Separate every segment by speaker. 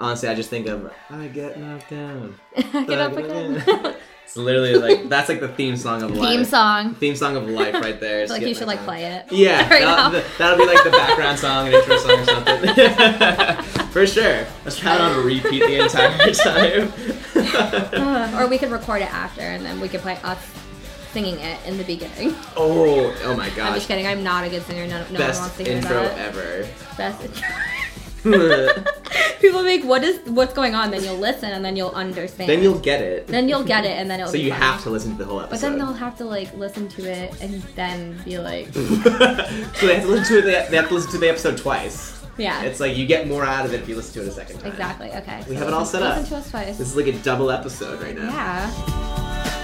Speaker 1: honestly, I just think of I get knocked down.
Speaker 2: Get up again.
Speaker 1: It's literally like that's like the theme song of life.
Speaker 2: Theme song.
Speaker 1: Theme song of life right there.
Speaker 2: Like you should like play it.
Speaker 1: Yeah,
Speaker 2: right
Speaker 1: that'll, that'll be like the background song and intro song or something. For sure. Let's try it on repeat the entire time.
Speaker 2: Uh, or we could record it after, and then we could play us singing it in the beginning.
Speaker 1: oh, oh my
Speaker 2: god!
Speaker 1: I'm
Speaker 2: just kidding. I'm not a good singer. No, no one wants to hear
Speaker 1: intro
Speaker 2: that.
Speaker 1: ever.
Speaker 2: Best intro. People make what is what's going on, then you'll listen and then you'll understand.
Speaker 1: then you'll get it.
Speaker 2: then you'll get it, and then it'll.
Speaker 1: so you
Speaker 2: funny.
Speaker 1: have to listen to the whole episode.
Speaker 2: But then they'll have to like listen to it and then be like,
Speaker 1: so they have to listen to it. They have, to listen to the episode twice.
Speaker 2: yeah,
Speaker 1: It's like you get more out of it if you listen to it a second time.
Speaker 2: exactly. Okay.
Speaker 1: We
Speaker 2: so
Speaker 1: have it all
Speaker 2: listen-
Speaker 1: set up.
Speaker 2: Listen to us twice.
Speaker 1: This is like a double episode right now.
Speaker 2: yeah.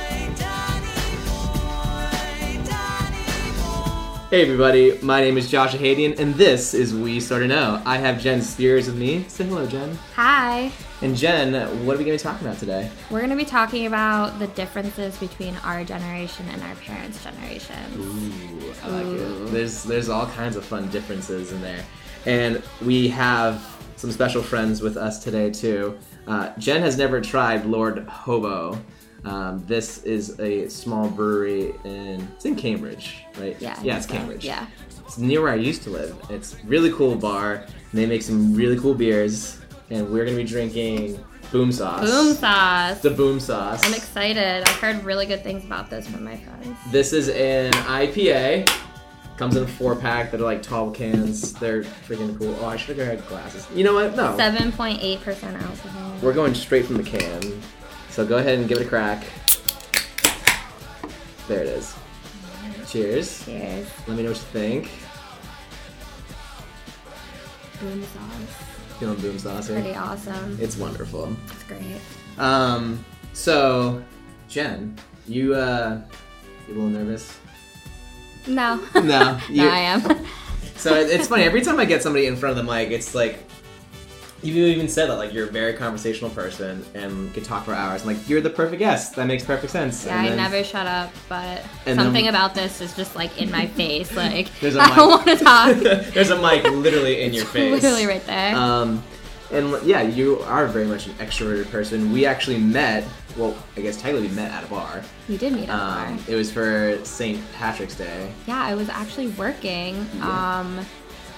Speaker 1: Hey everybody, my name is Josh Hadian, and this is We Started Now. I have Jen Spears with me. Say hello, Jen.
Speaker 2: Hi.
Speaker 1: And Jen, what are we going to be talking about today?
Speaker 2: We're going to be talking about the differences between our generation and our parents' generation.
Speaker 1: Ooh, I like
Speaker 2: Ooh.
Speaker 1: it. There's there's all kinds of fun differences in there, and we have some special friends with us today too. Uh, Jen has never tried Lord Hobo. Um, this is a small brewery in it's in Cambridge, right?
Speaker 2: Yeah.
Speaker 1: Yeah, it's
Speaker 2: so.
Speaker 1: Cambridge.
Speaker 2: Yeah.
Speaker 1: It's near where I used to live. It's really cool bar, and they make some really cool beers. And we're gonna be drinking Boom Sauce.
Speaker 2: Boom sauce.
Speaker 1: The Boom Sauce.
Speaker 2: I'm excited. I've heard really good things about this from my friends.
Speaker 1: This is an IPA. Comes in a four pack that are like tall cans. They're freaking cool. Oh, I should have had glasses. You know what? No.
Speaker 2: 7.8% alcohol.
Speaker 1: We're going straight from the can. So go ahead and give it a crack. There it is. Cheers.
Speaker 2: Cheers.
Speaker 1: Let me know what you think.
Speaker 2: Boom sauce.
Speaker 1: Feeling boom sauce
Speaker 2: Pretty awesome.
Speaker 1: It's wonderful.
Speaker 2: It's great.
Speaker 1: Um, so, Jen, you, uh, you a little nervous?
Speaker 2: No.
Speaker 1: No. You,
Speaker 2: no, I am.
Speaker 1: So it's funny every time I get somebody in front of the mic, it's like you even said that like you're a very conversational person and can talk for hours. And like you're the perfect guest. That makes perfect sense.
Speaker 2: Yeah,
Speaker 1: And
Speaker 2: I never shut up, but something
Speaker 1: then-
Speaker 2: about this is just like in my face. Like
Speaker 1: There's a
Speaker 2: I don't want to talk.
Speaker 1: There's a mic literally in your face.
Speaker 2: Literally right there.
Speaker 1: Um, and yeah, you are very much an extroverted person. We actually met. Well, I guess technically we met at a bar.
Speaker 2: we did meet at a bar.
Speaker 1: Um, it was for St. Patrick's Day.
Speaker 2: Yeah, I was actually working
Speaker 1: Yeah.
Speaker 2: um,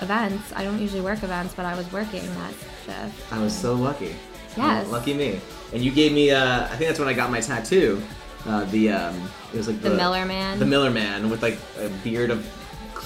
Speaker 2: events. I don't usually work events, but I was working that shift.
Speaker 1: I was so lucky.
Speaker 2: Yes.
Speaker 1: Oh, lucky me. And you gave me. Uh, I think that's when I got my tattoo. Uh, the um, it was like
Speaker 2: The Miller Man.
Speaker 1: the Miller Man with like a beard of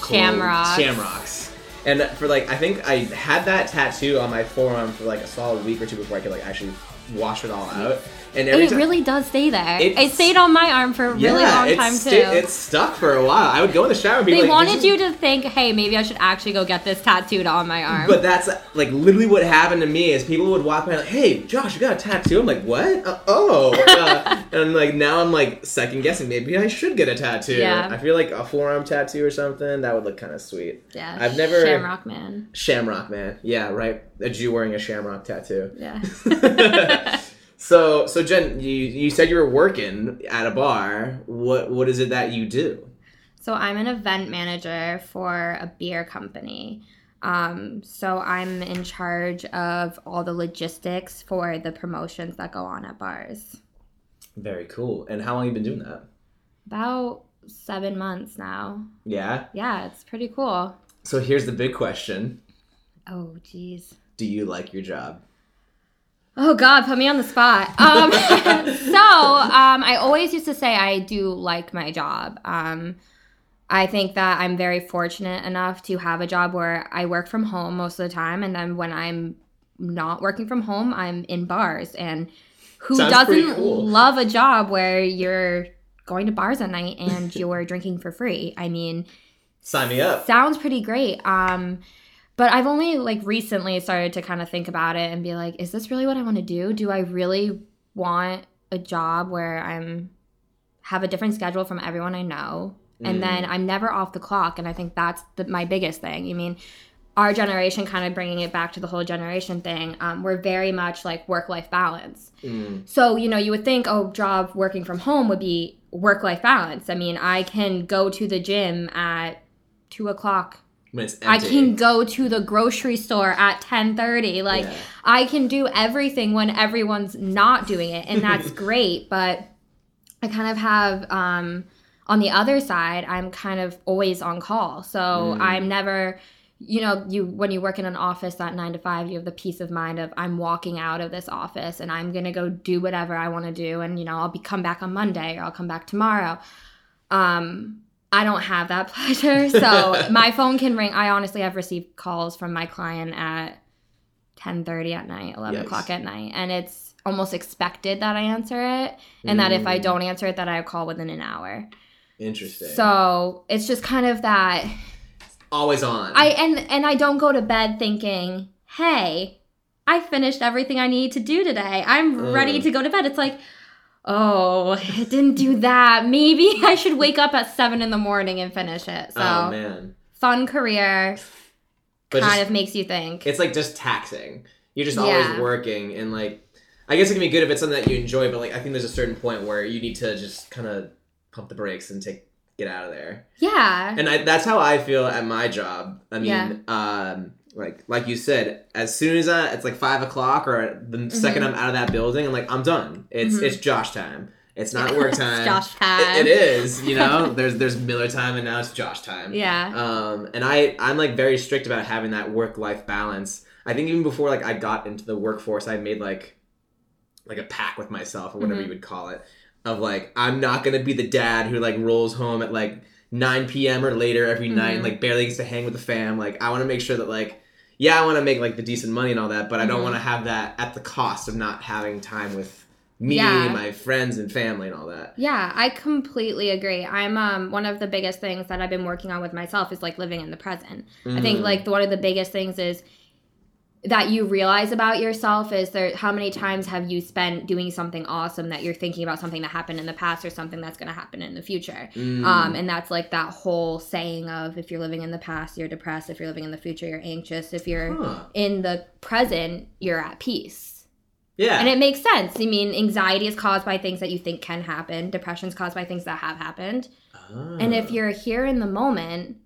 Speaker 2: Shamrocks.
Speaker 1: Shamrocks. And for like, I think I had that tattoo on my forearm for like a solid week or two before I could like actually wash it all out. And every
Speaker 2: it
Speaker 1: time,
Speaker 2: really does stay there. It, stayed on my arm for a really
Speaker 1: yeah,
Speaker 2: long time
Speaker 1: sta-
Speaker 2: too.
Speaker 1: It stuck for a while. I would go in the shower and be
Speaker 2: they
Speaker 1: like,
Speaker 2: wanted you to think, hey, maybe I should actually go get this tattooed on my arm.
Speaker 1: But that's like literally what happened to me is people would walk by and like, "Hey, Josh, you got a tattoo?" I'm like, "What? Uh, oh!" Uh, and like now I'm like second guessing. Maybe I should get a tattoo.
Speaker 2: Yeah.
Speaker 1: I feel like a forearm tattoo or something that would look kind of sweet.
Speaker 2: yeah,
Speaker 1: I've never-
Speaker 2: Shamrock Man.
Speaker 1: Shamrock man, yeah, right. A Jew wearing a shamrock tattoo.
Speaker 2: Yeah.
Speaker 1: so, so Jen, you you said you were working at a bar. What what is it that you do?
Speaker 2: So I'm an event manager for a beer company. Um, so I'm in charge of all the logistics for the promotions that go on at bars.
Speaker 1: Very cool. And how long you been doing that?
Speaker 2: About seven months now.
Speaker 1: Yeah.
Speaker 2: Yeah, it's pretty cool.
Speaker 1: So here's the big question:
Speaker 2: Oh, geez.
Speaker 1: Do you like your job?
Speaker 2: Oh God, put me on the spot. Um, so um, I always used to say I do like my job. Um, I think that I'm very fortunate enough to have a job where I work from home most of the time, and then when I'm not working from home, I'm in bars. And who
Speaker 1: Sounds
Speaker 2: doesn't
Speaker 1: cool.
Speaker 2: love a job where you're going to bars at night and you're drinking for free? I mean,
Speaker 1: Sign me up.
Speaker 2: sounds pretty great. Um, but I've only like recently started to kind of think about it and be like, is this really what I want to do? Do I really want a job where I'm have a different schedule from everyone I know, and then I'm never off the clock? And I think that's the, my biggest thing. I mean. Our generation, kind of bringing it back to the whole generation thing, um, we're very much like work life balance.
Speaker 1: Mm.
Speaker 2: So, you know, you would think, oh, job working from home would be work life balance. I mean, I can go to the gym at two o'clock I can go to the grocery store at 10:30. Like
Speaker 1: Yeah.
Speaker 2: I can do everything when everyone's not doing it and that's great, but I kind of have um on the other side, I'm kind of always on call. So
Speaker 1: Mm.
Speaker 2: I'm never you know, you when you work in an office that 9 to 5, you have the peace of mind of I'm walking out of this office and I'm going to go do whatever I want to do and you know, I'll be come back on Monday or I'll come back tomorrow. Um I don't have that pleasure. So my phone can ring. I honestly have received calls from my client at 10:30 at night, 11
Speaker 1: Yikes.
Speaker 2: o'clock at night, and it's almost expected that I answer it, and that if I
Speaker 1: Mm.
Speaker 2: don't answer it, that I call within an hour.
Speaker 1: Interesting.
Speaker 2: So it's just kind of that.
Speaker 1: always on.
Speaker 2: I and and I don't go to bed thinking, "Hey, I finished everything I need to do today. I'm ready
Speaker 1: Mm.
Speaker 2: to go to bed." It's like. Oh, it didn't do that. Maybe I should wake up at seven in the morning and finish it. So,
Speaker 1: oh man.
Speaker 2: fun career
Speaker 1: But
Speaker 2: kind
Speaker 1: just-
Speaker 2: of makes you think.
Speaker 1: it's like just taxing. You're just
Speaker 2: Yeah.
Speaker 1: always working and like I guess it can be good if it's something that you enjoy, but like I think there's a certain point where you need to just kind of pump the brakes and take get out of there.
Speaker 2: Yeah.
Speaker 1: And I, that's how I feel at my job. I mean,
Speaker 2: Yeah.
Speaker 1: um, like like you said, as soon as I, it's like five o'clock or the 2nd I'm out of that building, I'm like I'm done. It's
Speaker 2: Mhm.
Speaker 1: it's Josh time. It's not work
Speaker 2: It's
Speaker 1: time.
Speaker 2: Josh
Speaker 1: It- it is. You know, there's there's Miller time and now it's Josh time.
Speaker 2: Yeah.
Speaker 1: Um, and I I'm like very strict about having that work life balance. I think even before like I got into the workforce, I made like like a pact with myself or whatever
Speaker 2: Mhm.
Speaker 1: you would call it of like I'm not gonna be the dad who like rolls home at like 9 p.m. or later every night and like barely gets to hang with the fam. Like I want to make sure that like yeah I want to make like the decent money and all that, but I don't
Speaker 2: Mhm.
Speaker 1: want to have that at the cost of not having time with me,
Speaker 2: Yeah.
Speaker 1: my friends and family and all that.
Speaker 2: Yeah, I completely agree. I'm um one of the biggest things that I've been working on with myself is like living in the present. I think
Speaker 1: Mm.
Speaker 2: like the, one of the biggest things is that you realize about yourself is there how many times have you spent doing something awesome that you're thinking about something that happened in the past or something that's going to happen in the future.
Speaker 1: Mm.
Speaker 2: Um, and that's like that whole saying of if you're living in the past, you're depressed. If you're living in the future, you're anxious. If you're
Speaker 1: Huh.
Speaker 2: in the present, you're at peace.
Speaker 1: yeah.
Speaker 2: And it makes sense. I mean, anxiety is caused by things that you think can happen, depression is caused by things that have happened. And if
Speaker 1: Ah.
Speaker 2: you're here in the moment,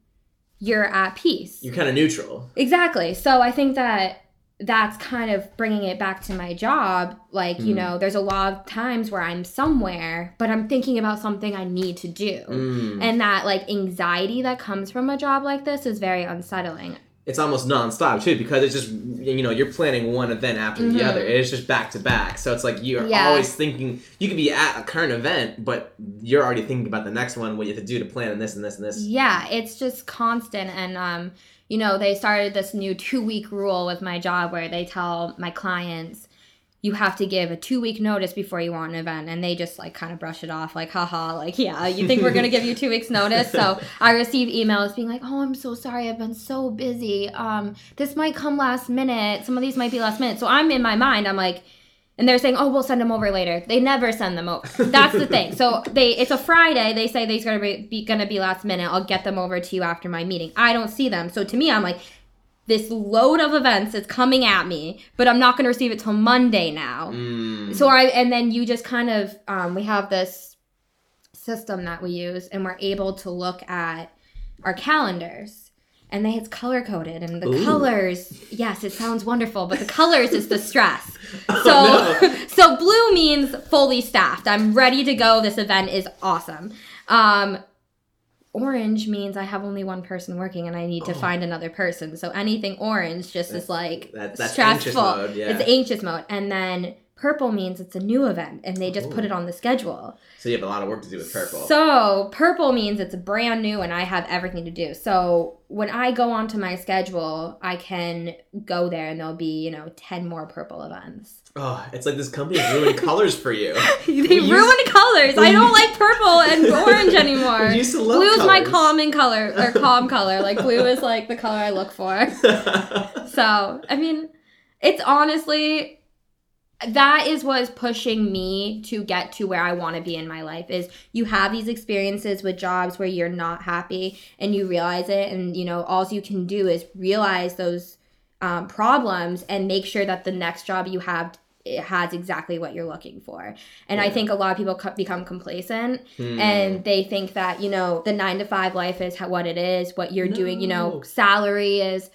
Speaker 2: you're at peace.
Speaker 1: you're kind of neutral.
Speaker 2: Exactly. So I think that that's kind of bringing it back to my job. Like, you
Speaker 1: Mm.
Speaker 2: know, there's a lot of times where I'm somewhere, but I'm thinking about something I need to do.
Speaker 1: Mm.
Speaker 2: And that, like, anxiety that comes from a job like this is very unsettling.
Speaker 1: it's almost nonstop too because it's just you know you're planning one event after the
Speaker 2: Mhm.
Speaker 1: other. It's just back to back, so it's like you're
Speaker 2: Yeah.
Speaker 1: always thinking. You could be at a current event, but you're already thinking about the next one. What you have to do to plan and this and this and this.
Speaker 2: Yeah, it's just constant. And, um, you know, they started this new two week rule with my job where they tell my clients, you have to give a two week notice before you want an event. And they just like kind of brush it off, like, haha, like, yeah, you think we're going to give you two weeks notice? So I receive emails being like, oh, I'm so sorry. I've been so busy. Um, this might come last minute. Some of these might be last minute. So I'm in my mind, I'm like, and they're saying, "Oh, we'll send them over later." They never send them over. That's the thing. So they, it's a Friday. They say they're gonna be, be gonna be last minute. I'll get them over to you after my meeting. I don't see them. So to me, I'm like, this load of events is coming at me, but I'm not gonna receive it till Monday now.
Speaker 1: Mm.
Speaker 2: So I, and then you just kind of, um, we have this system that we use, and we're able to look at our calendars. And they it's color coded, and the
Speaker 1: Ooh.
Speaker 2: colors. Yes, it sounds wonderful, but the colors is the stress. So,
Speaker 1: Oh,
Speaker 2: so blue means fully staffed. I'm ready to go. This event is awesome. Um, orange means I have only one person working and I need to
Speaker 1: Oh.
Speaker 2: find another person. So anything orange just is like
Speaker 1: that, that's anxious
Speaker 2: stressful.
Speaker 1: mode. Yeah.
Speaker 2: It's anxious mode. And then purple means it's a new event and they just put it oh. on the schedule.
Speaker 1: so you have a lot of work to do with purple.
Speaker 2: So purple means it's brand new and I have everything to do. So when I go onto my schedule, I can go there and there'll be, you know, 10 more purple events.
Speaker 1: oh, it's like this company is ruining colors for you.
Speaker 2: they
Speaker 1: We used-
Speaker 2: ruined colors. I don't like purple and orange anymore.
Speaker 1: We used to love
Speaker 2: Blue is my
Speaker 1: colors.
Speaker 2: common color or calm color. Like blue is like the color I look for. So, I mean, it's honestly that is what is pushing me to get to where I want to be in my life is you have these experiences with jobs where you're not happy and you realize it and you know all you can do is realize those um, problems and make sure that the next job you have it has exactly what you're looking for. And I think a lot of people co- become complacent
Speaker 1: Hmm.
Speaker 2: and they think that, you know, the 9 to 5 life is how, what it is, what you're doing, you know, salary is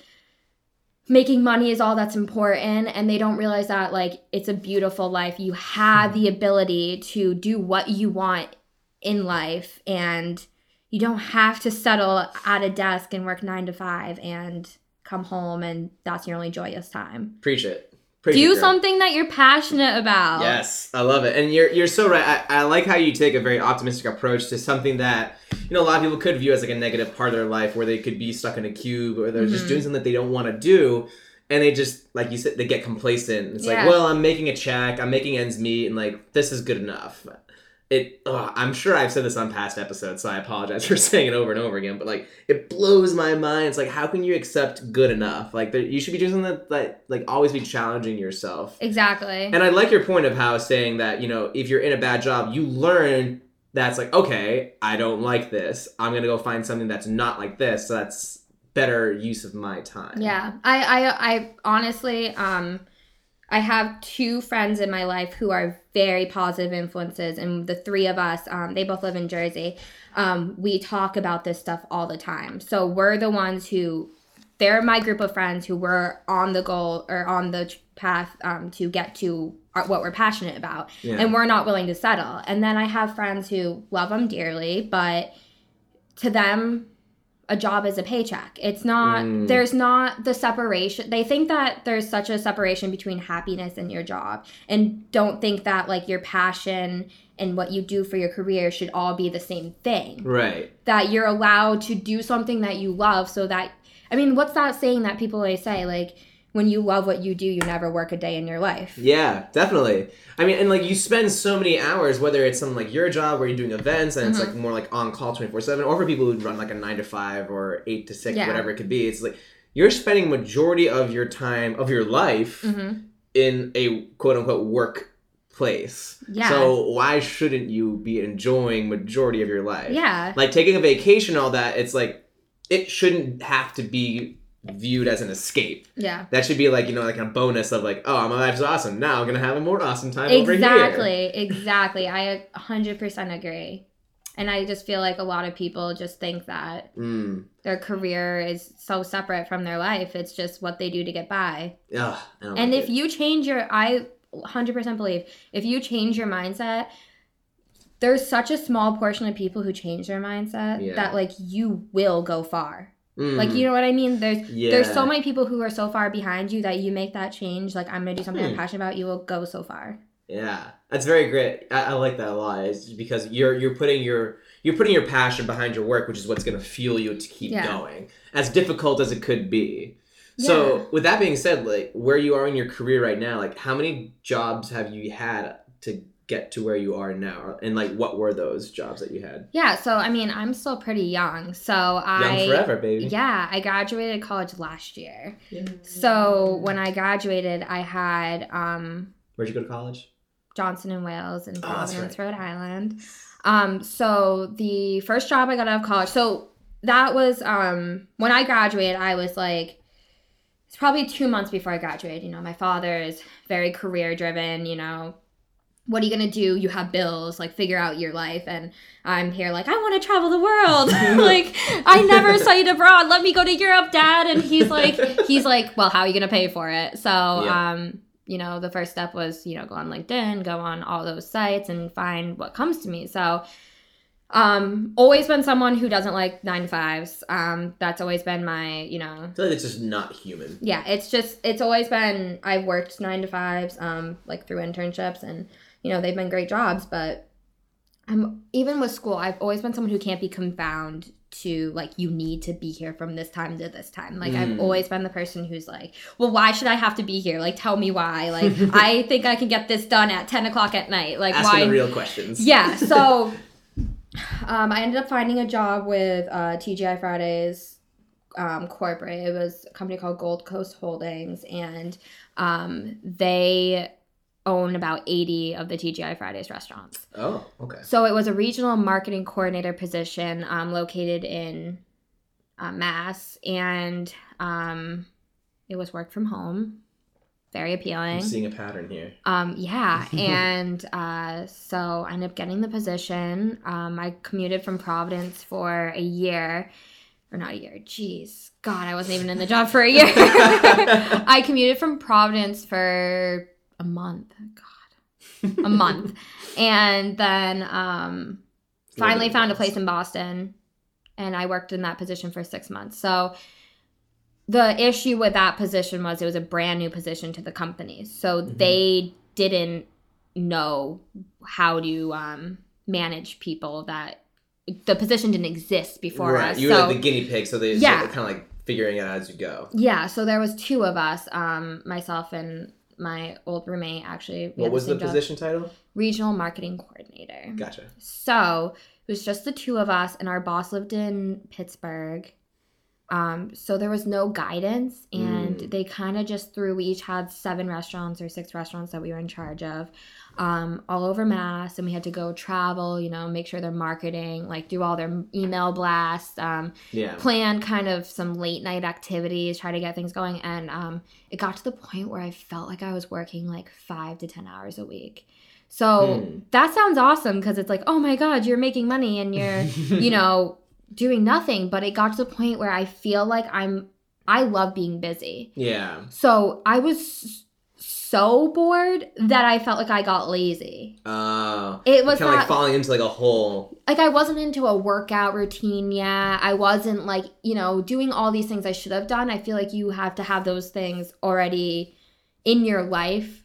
Speaker 2: making money is all that's important and they don't realize that like it's a beautiful life. You have the ability to do what you want in life and you don't have to settle at a desk and work 9 to 5 and come home and that's your only joyous time.
Speaker 1: Preach it. It,
Speaker 2: Do something that you're passionate about.
Speaker 1: Yes, I love it, and you're you're so right. I, I like how you take a very optimistic approach to something that you know a lot of people could view as like a negative part of their life, where they could be stuck in a cube or they're just
Speaker 2: Mhm.
Speaker 1: doing something that they don't want to do, and they just like you said they get complacent. It's
Speaker 2: Yeah.
Speaker 1: like, well, I'm making a check, I'm making ends meet, and like this is good enough. It, I'm sure I've said this on past episodes, so I apologize for saying it over and over again. But like, it blows my mind. It's like, how can you accept good enough? Like, there, you should be doing something that, that, like, always be challenging yourself.
Speaker 2: Exactly.
Speaker 1: And I like your point of how saying that, you know, if you're in a bad job, you learn that's like, okay, I don't like this. I'm going to go find something that's not like this. So that's better use of my time.
Speaker 2: Yeah. I, I I honestly um I have two friends in my life who are very positive influences and the three of us um they both live in Jersey. Um we talk about this stuff all the time. So we're the ones who they're my group of friends who were on the goal or on the path um, to get to what we're passionate about
Speaker 1: Yeah.
Speaker 2: and we're not willing to settle. And then I have friends who love them dearly, but to them, a job is a paycheck. It's not,
Speaker 1: Mm.
Speaker 2: there's not the separation. They think that there's such a separation between happiness and your job and don't think that like your passion and what you do for your career should all be the same thing.
Speaker 1: right.
Speaker 2: That you're allowed to do something that you love so that, I mean, what's that saying that people always say? Like, when you love what you do, you never work a day in your life.
Speaker 1: Yeah, definitely. I mean, and like you spend so many hours, whether it's something like your job where you're doing events and it's
Speaker 2: Mm-hmm.
Speaker 1: like more like on call 24 7, or for people who run like a nine to five or eight to six,
Speaker 2: Yeah.
Speaker 1: whatever it could be, it's like you're spending majority of your time, of your life,
Speaker 2: hmm
Speaker 1: in a quote unquote work place.
Speaker 2: Yeah.
Speaker 1: So why shouldn't you be enjoying majority of your life?
Speaker 2: Yeah.
Speaker 1: Like taking a vacation, all that, it's like it shouldn't have to be viewed as an escape.
Speaker 2: Yeah.
Speaker 1: That should be like, you know, like a bonus of like, oh, my life's awesome. Now I'm gonna have a more awesome time over here.
Speaker 2: Exactly, exactly. I 100% agree. And I just feel like a lot of people just think that
Speaker 1: Mm.
Speaker 2: their career is so separate from their life. It's just what they do to get by.
Speaker 1: Ugh,
Speaker 2: And
Speaker 1: like
Speaker 2: if
Speaker 1: it.
Speaker 2: you change your, I 100% believe, if you change your mindset, there's such a small portion of people who change their mindset
Speaker 1: Yeah.
Speaker 2: that like you will go far.
Speaker 1: Mm.
Speaker 2: Like you know what I mean? There's
Speaker 1: yeah.
Speaker 2: there's so many people who are so far behind you that you make that change. Like I'm gonna do something I'm
Speaker 1: Hmm.
Speaker 2: passionate about. You will go so far.
Speaker 1: Yeah, that's very great. I, I like that a lot. It's because you're you're putting your you're putting your passion behind your work, which is what's going to fuel you to keep
Speaker 2: Yeah.
Speaker 1: going, as difficult as it could be. So,
Speaker 2: Yeah.
Speaker 1: with that being said, like where you are in your career right now, like how many jobs have you had to get to where you are now, and like what were those jobs that you had?
Speaker 2: Yeah, so I mean, I'm still pretty young. So I
Speaker 1: Young forever, baby.
Speaker 2: Yeah, I graduated college last year.
Speaker 1: Yeah.
Speaker 2: So when I graduated, I had um,
Speaker 1: Where'd you go to college?
Speaker 2: Johnson and Wales in
Speaker 1: Oh,
Speaker 2: Providence,
Speaker 1: right.
Speaker 2: Rhode Island. Um, so the first job I got out of college, so that was um, when I graduated. I was like, it's probably two months before I graduated. You know, my father is very career driven. You know, what are you gonna do? You have bills. Like, figure out your life. And I'm here, like, I want to travel the world. like, I never studied abroad. Let me go to Europe, Dad. And he's like, he's like, well, how are you gonna pay for it? So,
Speaker 1: Yeah.
Speaker 2: um, you know, the first step was, you know, go on LinkedIn, go on all those sites and find what comes to me. So, um, always been someone who doesn't like nine to fives. Um, that's always been my, you know,
Speaker 1: I feel like it's just not human.
Speaker 2: yeah, it's just it's always been I've worked nine to fives, um, like through internships, and you know they've been great jobs. But I'm even with school, I've always been someone who can't be confound to like you need to be here from this time to this time. Like I've
Speaker 1: Mm.
Speaker 2: always been the person who's like, well, why should I have to be here? Like tell me why. Like I think I can get this done at ten o'clock at night. Like
Speaker 1: Asking
Speaker 2: why?
Speaker 1: the real questions.
Speaker 2: Yeah, so um, I ended up finding a job with uh, TGI Fridays um, corporate. It was a company called Gold Coast Holdings, and um, they own about 80 of the TGI Fridays restaurants.
Speaker 1: Oh, okay.
Speaker 2: So it was a regional marketing coordinator position um, located in uh, Mass, and um, it was work from home. very appealing.
Speaker 1: I'm seeing a pattern here.
Speaker 2: Um, yeah, and uh, so I ended up getting the position. Um, I commuted from Providence for a year, or not a year. Jeez, God, I wasn't even in the job for a year. I commuted from Providence for a month. God, a month, and then um, finally found a place in Boston, and I worked in that position for six months. So the issue with that position was it was a brand new position to the company so
Speaker 1: Mhm.
Speaker 2: they didn't know how to um, manage people that the position didn't exist before
Speaker 1: right.
Speaker 2: us
Speaker 1: You were
Speaker 2: so
Speaker 1: like the guinea pig, so they
Speaker 2: Yeah.
Speaker 1: kind of like figuring it out as you go.
Speaker 2: yeah so there was two of us um, myself and my old roommate actually
Speaker 1: What was the
Speaker 2: job.
Speaker 1: position title?
Speaker 2: regional marketing coordinator
Speaker 1: Gotcha.
Speaker 2: So it was just the two of us, and our boss lived in Pittsburgh. Um, so there was no guidance, and
Speaker 1: Mm.
Speaker 2: they kind of just threw. We each had seven restaurants or six restaurants that we were in charge of, um, all over Mass, and we had to go travel. You know, make sure they're marketing, like do all their email blasts, um,
Speaker 1: Yeah.
Speaker 2: plan kind of some late night activities, try to get things going. And um, it got to the point where I felt like I was working like five to 10 hours a week. So
Speaker 1: Hmm.
Speaker 2: that sounds awesome because it's like, oh my God, you're making money and you're, you know, doing nothing. But it got to the point where I feel like I'm, I love being busy.
Speaker 1: Yeah.
Speaker 2: So I was so bored that I felt like I got lazy.
Speaker 1: Uh,
Speaker 2: It was
Speaker 1: kind of like falling into like a hole.
Speaker 2: like I wasn't into a workout routine yet. I wasn't like, you know, doing all these things I should have done. I feel like you have to have those things already in your life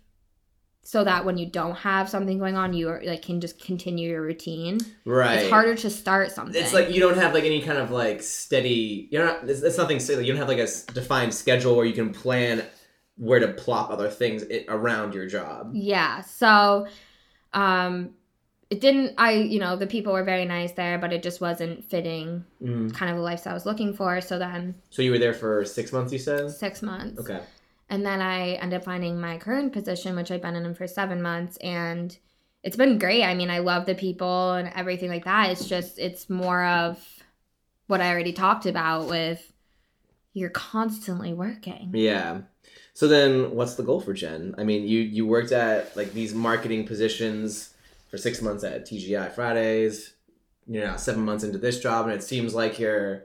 Speaker 2: so that when you don't have something going on, you are, like can just continue your routine.
Speaker 1: Right.
Speaker 2: It's harder to start something.
Speaker 1: It's like you don't have like any kind of like steady. You're not. It's, it's nothing silly. You don't have like a defined schedule where you can plan where to plop other things around your job.
Speaker 2: yeah. So um it didn't I, you know, the people were very nice there, but it just wasn't fitting
Speaker 1: Mm.
Speaker 2: kind of the lifestyle I was looking for. So then
Speaker 1: So you were there for six months. You said.
Speaker 2: 6 months.
Speaker 1: Okay.
Speaker 2: And then I ended up finding my current position, which I've been in for seven months, and it's been great. I mean, I love the people and everything like that. It's just, it's more of what I already talked about with you're constantly working.
Speaker 1: Yeah. So then, what's the goal for Jen? I mean, you you worked at like these marketing positions for six months at TGI Fridays. You're now seven months into this job, and it seems like you're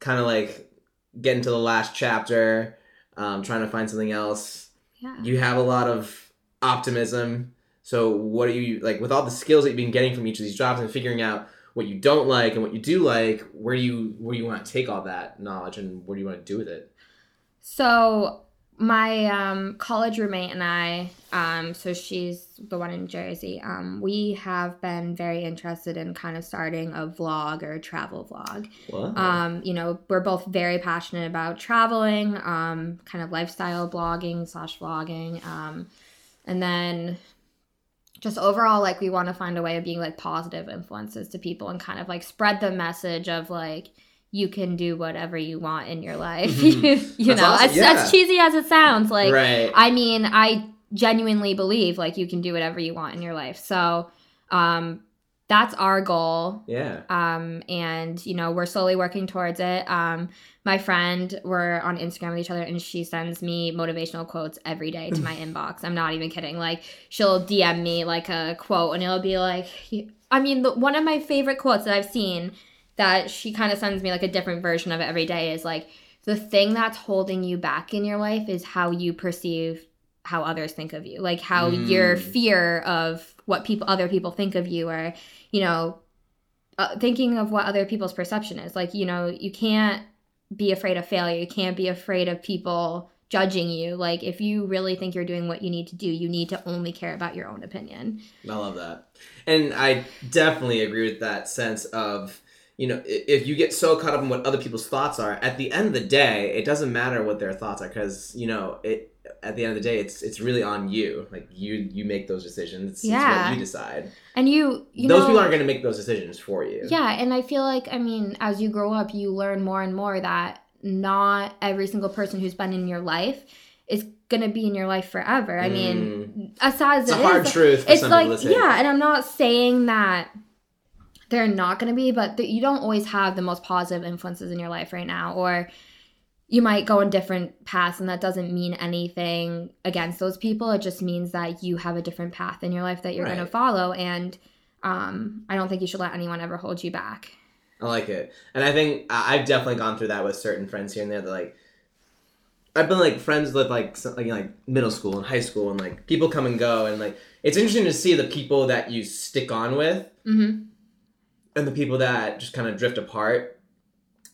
Speaker 1: kind of like getting to the last chapter, um, trying to find something else.
Speaker 2: Yeah.
Speaker 1: You have a lot of optimism. So, what are you like with all the skills that you've been getting from each of these jobs and figuring out what you don't like and what you do like? Where do you where do you want to take all that knowledge and what do you want to do with it?
Speaker 2: So my um, college roommate and I, um, so she's the one in Jersey. Um, we have been very interested in kind of starting a vlog or a travel vlog.
Speaker 1: What?
Speaker 2: Um, you know, we're both very passionate about traveling, um, kind of lifestyle blogging slash vlogging, um, and then just overall, like we want to find a way of being like positive influences to people and kind of like spread the message of like you can do whatever you want in your life.
Speaker 1: Mhm.
Speaker 2: you
Speaker 1: That's
Speaker 2: know,
Speaker 1: awesome,
Speaker 2: as,
Speaker 1: yeah.
Speaker 2: as cheesy as it sounds, like
Speaker 1: right.
Speaker 2: I mean, I genuinely believe like you can do whatever you want in your life. So, um, that's our goal
Speaker 1: yeah.
Speaker 2: um, and you know we're slowly working towards it um, my friend we're on instagram with each other and she sends me motivational quotes every day to my inbox i'm not even kidding like she'll dm me like a quote and it'll be like i mean the, one of my favorite quotes that i've seen that she kind of sends me like a different version of it every day is like the thing that's holding you back in your life is how you perceive how others think of you. Like how your
Speaker 1: Mm.
Speaker 2: fear of what people other people think of you or you know uh, thinking of what other people's perception is. Like you know you can't be afraid of failure. You can't be afraid of people judging you. Like if you really think you're doing what you need to do you need to only care about your own opinion.
Speaker 1: I love that. And I definitely agree with that sense of, you know, if you get so caught up in what other people's thoughts are, at the end of the day, it doesn't matter what their thoughts are because, you know, it at the end of the day, it's it's really on you. Like you you make those decisions. It's, it's
Speaker 2: Yeah.
Speaker 1: what you decide.
Speaker 2: and you you
Speaker 1: those
Speaker 2: know
Speaker 1: people aren't going to make those decisions for you.
Speaker 2: yeah and i feel like i mean as you grow up you learn more and more that not every single person who's been in your life is gonna be in your life forever i mean as sad as
Speaker 1: Mm. It's a
Speaker 2: it
Speaker 1: hard truth
Speaker 2: it's like yeah and i'm not saying that they're not going to be but that you don't always have the most positive influences in your life right now or you might go on different paths and that doesn't mean anything against those people it just means that you have a different path in your life that you're
Speaker 1: Right.
Speaker 2: going to follow and um, i don't think you should let anyone ever hold you back
Speaker 1: I like it, and I think I've definitely gone through that with certain friends here and there. That like, I've been like friends with like like, like middle school and high school, and like people come and go, and like it's interesting to see the people that you stick on with
Speaker 2: mm-hmm.
Speaker 1: And the people that just kind of drift apart.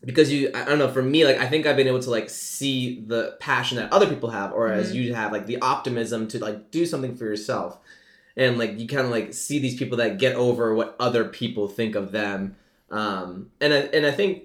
Speaker 1: Because you, I don't know. For me, like I think I've been able to like see the passion that other people have, or as
Speaker 2: Mhm.
Speaker 1: you have, like the optimism to like do something for yourself, and like you kind of like see these people that get over what other people think of them. Um, and I, and I think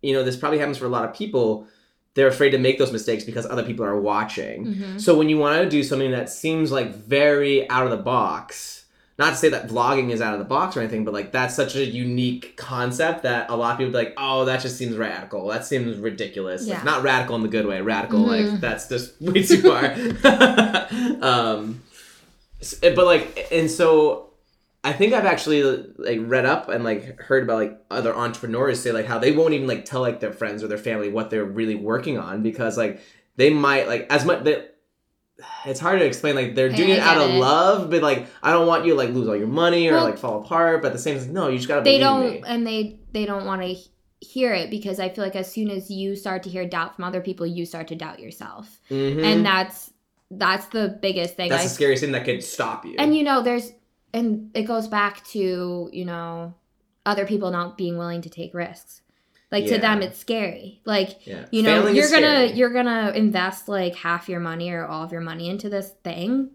Speaker 1: you know this probably happens for a lot of people. They're afraid to make those mistakes because other people are watching.
Speaker 2: Mm-hmm.
Speaker 1: So when you want to do something that seems like very out of the box, not to say that vlogging is out of the box or anything, but like that's such a unique concept that a lot of people be like, oh, that just seems radical. That seems ridiculous. Like, not radical in the good way. Radical,
Speaker 2: Mhm.
Speaker 1: like that's just way too far. um, but like, and so I think I've actually like read up and like heard about like other entrepreneurs say like how they won't even like tell like their friends or their family what they're really working on because like they might like as much they, it's hard to explain like they're doing it out of
Speaker 2: it.
Speaker 1: love but like I don't want you to like lose all your money or
Speaker 2: Well-
Speaker 1: like fall apart but at the same time no you just gotta
Speaker 2: they don't
Speaker 1: me.
Speaker 2: and they they don't want to hear it because i feel like as soon as you start to hear doubt from other people you start to doubt yourself
Speaker 1: Mhm.
Speaker 2: and that's that's the biggest thing
Speaker 1: that's
Speaker 2: I
Speaker 1: the scariest thing that could stop you
Speaker 2: and you know there's and it goes back to you know other people not being willing to take risks like
Speaker 1: Yeah.
Speaker 2: to them it's scary like
Speaker 1: yeah.
Speaker 2: you know
Speaker 1: Failing
Speaker 2: you're gonna
Speaker 1: scary.
Speaker 2: you're gonna invest like half your money or all of your money into this thing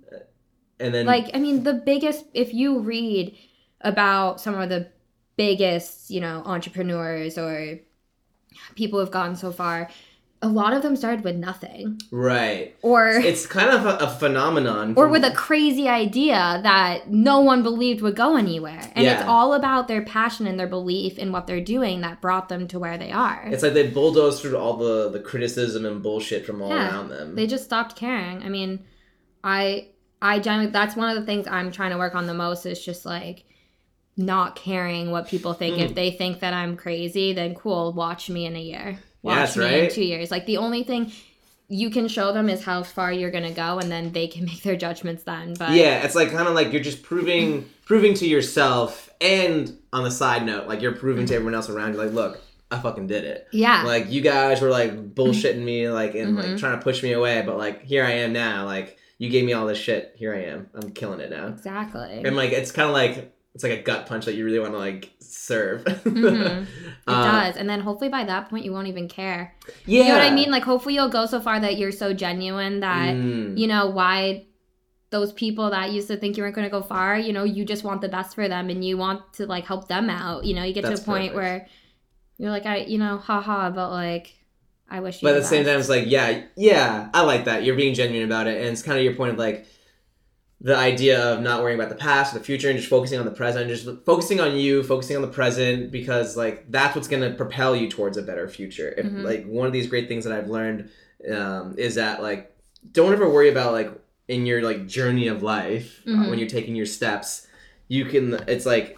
Speaker 1: and then
Speaker 2: like i mean the biggest if you read about some of the biggest you know entrepreneurs or people who've gotten so far a lot of them started with nothing
Speaker 1: right
Speaker 2: or
Speaker 1: it's kind of a, a phenomenon
Speaker 2: or with a crazy idea that no one believed would go anywhere. And it's all about their passion and their belief in what they're doing that brought them to where they are.
Speaker 1: It's like they bulldoze through all the the criticism and bullshit from all
Speaker 2: Yeah.
Speaker 1: around them.
Speaker 2: they just stopped caring. I mean, I I genuinely that's one of the things I'm trying to work on the most is just like not caring what people think.
Speaker 1: Mm.
Speaker 2: If they think that I'm crazy, then cool, watch me in a year. Watch
Speaker 1: Yes,
Speaker 2: me in
Speaker 1: right?
Speaker 2: two years. Like the only thing you can show them is how far you're gonna go and then they can make their judgments then. But
Speaker 1: yeah, it's like kind of like you're just proving proving to yourself, and on the side note, like you're proving to everyone else around you, like, look, I fucking did it.
Speaker 2: yeah.
Speaker 1: Like you guys were like bullshitting me, like and like
Speaker 2: Mhm.
Speaker 1: trying to push me away, but like here I am now. Like you gave me all this shit, here I am. I'm killing it now.
Speaker 2: exactly.
Speaker 1: And like it's kind of like it's like a gut punch that you really want to like serve.
Speaker 2: Mhm. It
Speaker 1: Uh,
Speaker 2: does. And then hopefully by that point you won't even care.
Speaker 1: Yeah.
Speaker 2: You know what I mean? Like hopefully you'll go so far that you're so genuine that
Speaker 1: Mm.
Speaker 2: you know why those people that used to think you weren't going to go far, you know, you just want the best for them and you want to like help them out. You know, you get
Speaker 1: That's
Speaker 2: to a point
Speaker 1: perfect.
Speaker 2: where you're like, I, you know, haha, but like, I wish you.
Speaker 1: But at
Speaker 2: the
Speaker 1: the same time, it's like, yeah, yeah, I like that. You're being genuine about it, and it's kind of your point of like the idea of not worrying about the past or the future and just focusing on the present, just focusing on you, focusing on the present, because like that's what's gonna propel you towards a better future. If
Speaker 2: Mhm.
Speaker 1: like one of these great things that I've learned um, is that like don't ever worry about like in your like journey of life uh,
Speaker 2: Mhm.
Speaker 1: when you're taking your steps, you can. It's like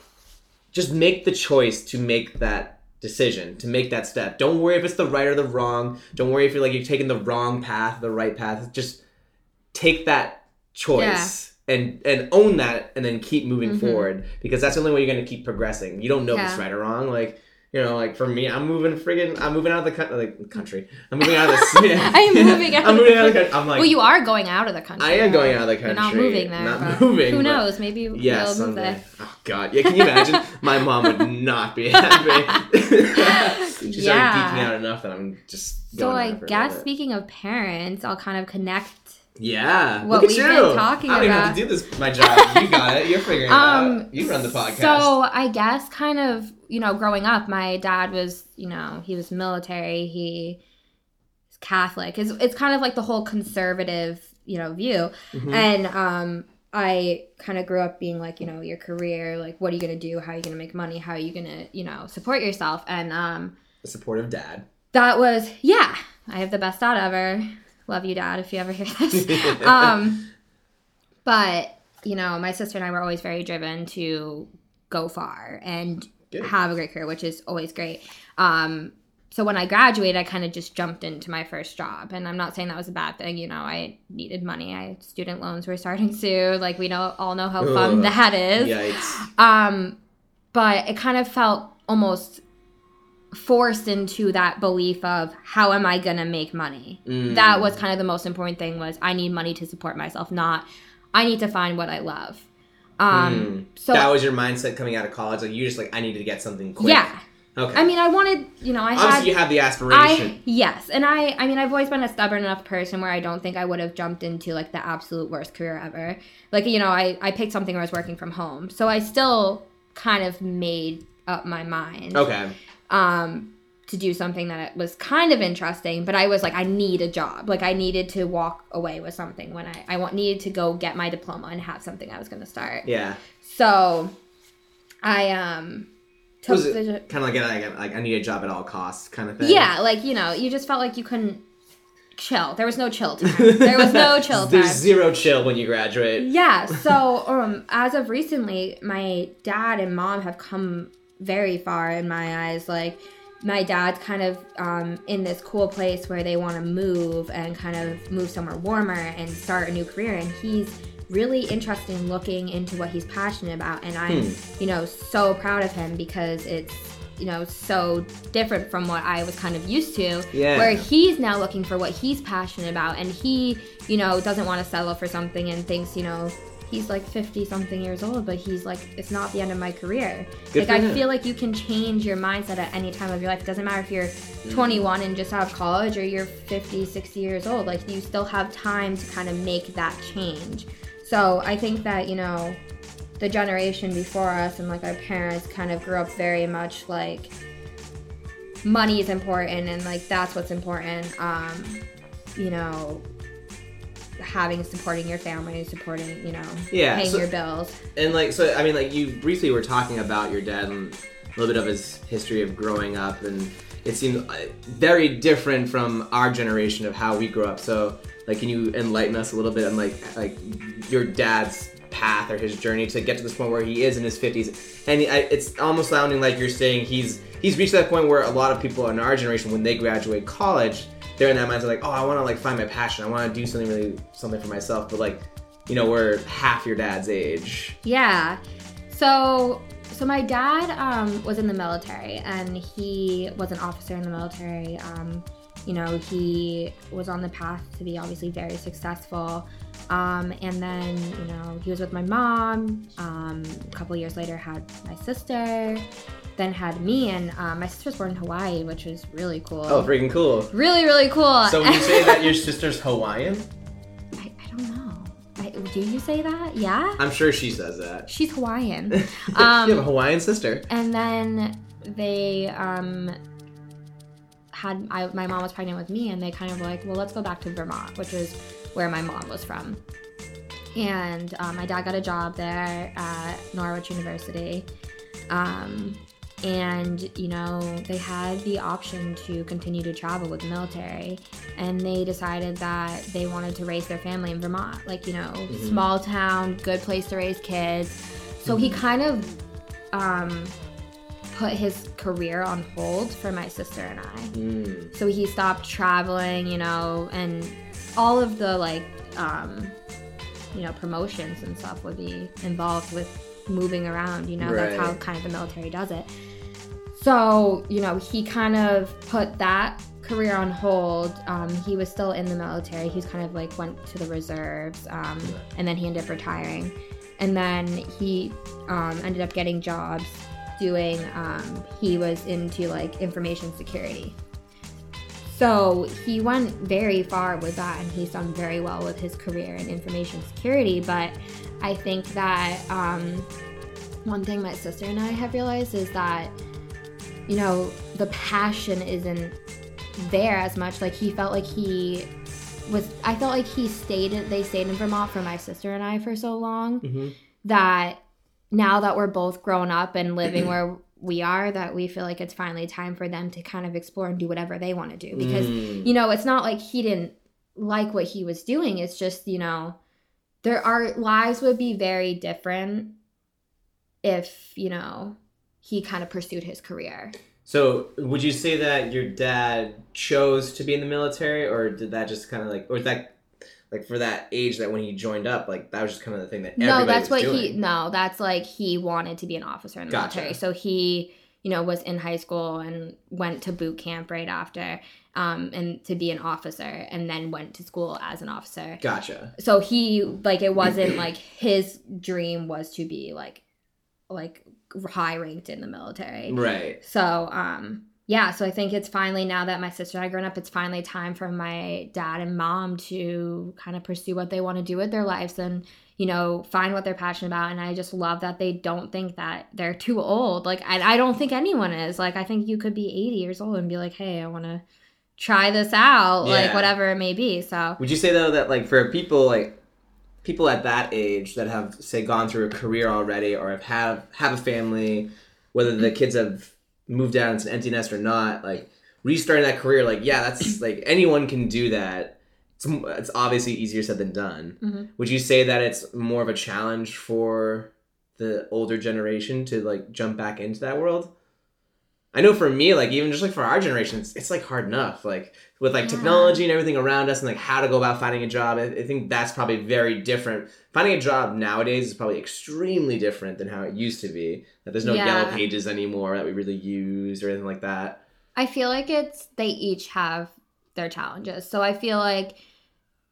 Speaker 1: just make the choice to make that decision to make that step don't worry if it's the right or the wrong don't worry if you're like you're taking the wrong path the right path just take that choice and and own that and then keep moving
Speaker 2: Mhm.
Speaker 1: forward because that's the only way you're going to keep progressing you don't know if it's right or wrong like you know like for me i'm moving friggin i'm moving out of the co- like, country i'm moving out of the city
Speaker 2: I'm moving out
Speaker 1: i'm moving out of the country i'm like
Speaker 2: well, you are going out of the country.
Speaker 1: i am going out of the
Speaker 2: You're
Speaker 1: country
Speaker 2: not moving there.
Speaker 1: not moving
Speaker 2: Who knows? Maybe
Speaker 1: yeah,
Speaker 2: you'll move there.
Speaker 1: Oh God, yeah. Can you imagine? My mom would not be happy. She's
Speaker 2: Yeah.
Speaker 1: already geeking out enough that I'm just.
Speaker 2: So
Speaker 1: going
Speaker 2: I
Speaker 1: out for a
Speaker 2: guess speaking of parents, I'll kind of connect.
Speaker 1: Yeah.
Speaker 2: what we've
Speaker 1: you.
Speaker 2: been talking about?
Speaker 1: I don't even have to do this. My job. You got it. You're figuring it out. You run the podcast.
Speaker 2: Um, So I guess kind of, you know, growing up, my dad was, you know, he was military, he was Catholic. It's, it's kind of like the whole conservative, you know, view.
Speaker 1: Mhm.
Speaker 2: And um I kind of grew up being like, you know, your career, like what are you going to do? How are you going to make money? How are you going to, you know, support yourself? And um
Speaker 1: a supportive dad.
Speaker 2: that was yeah, I have the best dad ever. Love you, dad, if you ever hear this. um, but you know, my sister and I were always very driven to go far and
Speaker 1: Good.
Speaker 2: have a great career, which is always great. Um, so when I graduated, I kind of just jumped into my first job. And I'm not saying that was a bad thing. You know, I needed money. I student loans were starting soon. Like we know all know how fun
Speaker 1: Ugh.
Speaker 2: that is.
Speaker 1: Yikes.
Speaker 2: Um, but it kind of felt almost forced into that belief of how am I gonna make money?
Speaker 1: Mm.
Speaker 2: That was kind of the most important thing was I need money to support myself, not I need to find what I love. Um,
Speaker 1: Mm.
Speaker 2: so
Speaker 1: that was your mindset coming out of college. Like you just like I needed to get something quick.
Speaker 2: yeah,
Speaker 1: Okay.
Speaker 2: I mean, I wanted, you know, I
Speaker 1: obviously
Speaker 2: had.
Speaker 1: you have the aspiration.
Speaker 2: I yes, and I I mean I've always been a stubborn enough person where I don't think I would have jumped into like the absolute worst career ever. Like you know I I picked something where I was working from home, so I still kind of made up my mind
Speaker 1: okay.
Speaker 2: Um to do something that was kind of interesting, but I was like I need a job, like I needed to walk away with something when I I want needed to go get my diploma and have something I was going to start.
Speaker 1: Yeah.
Speaker 2: So I um took
Speaker 1: Was
Speaker 2: the
Speaker 1: it kind of like, like like I need a job at all costs kind of thing?
Speaker 2: Yeah, like you know, you just felt like you couldn't chill. There was no chill time. There was no chill time.
Speaker 1: There's zero chill when you graduate.
Speaker 2: Yeah. So um, as of recently, my dad and mom have come very far in my eyes. Like my dad's kind of um, in this cool place where they want to move and kind of move somewhere warmer and start a new career, and he's really interested in looking into what he's passionate about and i'm you know so proud of him because it's you know so different from what i was kind of used to
Speaker 1: Yeah.
Speaker 2: where he's now looking for what he's passionate about and he you know doesn't want to settle for something and thinks you know he's like 50 something years old but he's like it's not the end of my career.
Speaker 1: Good
Speaker 2: like i
Speaker 1: him.
Speaker 2: feel like you can change your mindset at any time of your life. It doesn't matter if you're
Speaker 1: Mm.
Speaker 2: 21 and just out of college or you're 50 60 years old. Like you still have time to kind of make that change. So i think that you know the generation before us and like our parents kind of grew up very much like money is important and like that's what's important. Um you know having supporting your family supporting you know
Speaker 1: Yeah,
Speaker 2: paying
Speaker 1: so-
Speaker 2: your bills
Speaker 1: And like so, I mean, like you briefly were talking about your dad and a little bit of his history of growing up, and it seemed uh, very different from our generation of how we grew up. So, like, can you enlighten us a little bit on like like your dad's path or his journey to get to this point where he is in his fifties? And I, it's almost sounding like you're saying he's he's reached that point where a lot of people in our generation, when they graduate college, they're in that mindset like, oh, I want to like find my passion. I want to do something really something for myself. But like, you know, we're half your dad's age.
Speaker 2: Yeah. So so my dad um, was in the military and he was an officer in the military. Um, you know, he was on the path to be obviously very successful. Um, and then, you know, he was with my mom. Um, a couple years later, had my sister. Then had me, and um, my sister was born in Hawaii, which was really cool.
Speaker 1: Oh, freaking cool.
Speaker 2: really, really cool.
Speaker 1: So when you say that your sister's Hawaiian,
Speaker 2: I, I don't know. I, do you say that? Yeah.
Speaker 1: I'm sure she says that.
Speaker 2: She's Hawaiian.
Speaker 1: you have a
Speaker 2: Um,
Speaker 1: Hawaiian sister.
Speaker 2: and then they um had I, my mom was pregnant with me and they kind of were like well let's go back to vermont which is where my mom was from and um, my dad got a job there at norwich university um, and you know they had the option to continue to travel with the military and they decided that they wanted to raise their family in vermont like you know small town good place to raise kids so he kind of um, put his career on hold for my sister and I.
Speaker 1: Mm.
Speaker 2: So he stopped traveling, you know, and all of the like, um, you know, promotions and stuff would be involved with moving around. You know, that's how kind of the military does it. So you know, he kind of put that career on hold. Um, he was still in the military. He's kind of like went to the reserves, um, and then he ended up retiring. And then he um, ended up getting jobs doing. Um, he was into like information security. So he went very far with that, and he's done very well with his career in information security. But I think that um, one thing my sister and I have realized is that you know the passion isn't there as much. Like he felt like he was. I felt like he stayed. in- They stayed in Vermont for my sister and I for so long
Speaker 1: hmm
Speaker 2: that now that we're both grown up and living where we are that we feel like it's finally time for them to kind of explore and do whatever they want to do because
Speaker 1: Mm.
Speaker 2: you know it's not like he didn't like what he was doing it's just you know there our lives would be very different if you know he kind of pursued his career
Speaker 1: So, would you say that your dad chose to be in the military, or did that just kind of like, or is that like for that age that when he joined up, like that was just kind of the thing that
Speaker 2: No, that's what
Speaker 1: doing?
Speaker 2: he no, that's like he wanted to be an officer in the
Speaker 1: Gotcha.
Speaker 2: military. So he, you know, was in high school and went to boot camp right after um and to be an officer and then went to school as an officer.
Speaker 1: Gotcha.
Speaker 2: So he like it wasn't like his dream was to be like like high ranked in the military.
Speaker 1: Right.
Speaker 2: So, um, yeah, so I think it's finally now that my sister and I grown up, it's finally time for my dad and mom to kind of pursue what they want to do with their lives and, you know, find what they're passionate about. And I just love that they don't think that they're too old. Like, I, I don't think anyone is. Like, I think you could be 80 years old and be like, hey, I want to try this out, like, whatever it may be. So,
Speaker 1: Would you say though that like for people like people at that age that have say gone through a career already or have have, have a family, whether the kids have moved out into an empty nest or not, like restarting that career, like yeah, that's like anyone can do that. It's, it's obviously easier said than done.
Speaker 2: Mhm.
Speaker 1: Would you say that it's more of a challenge for the older generation to like jump back into that world? I know for me, like even just like for our generation, it's, it's like hard enough. Like with like technology and everything around us, and like how to go about finding a job. I, I think that's probably very different. Finding a job nowadays is probably extremely different than how it used to be. That there's no
Speaker 2: Yeah.
Speaker 1: yellow pages anymore that we really use or anything like that.
Speaker 2: I feel like it's they each have their challenges. So I feel like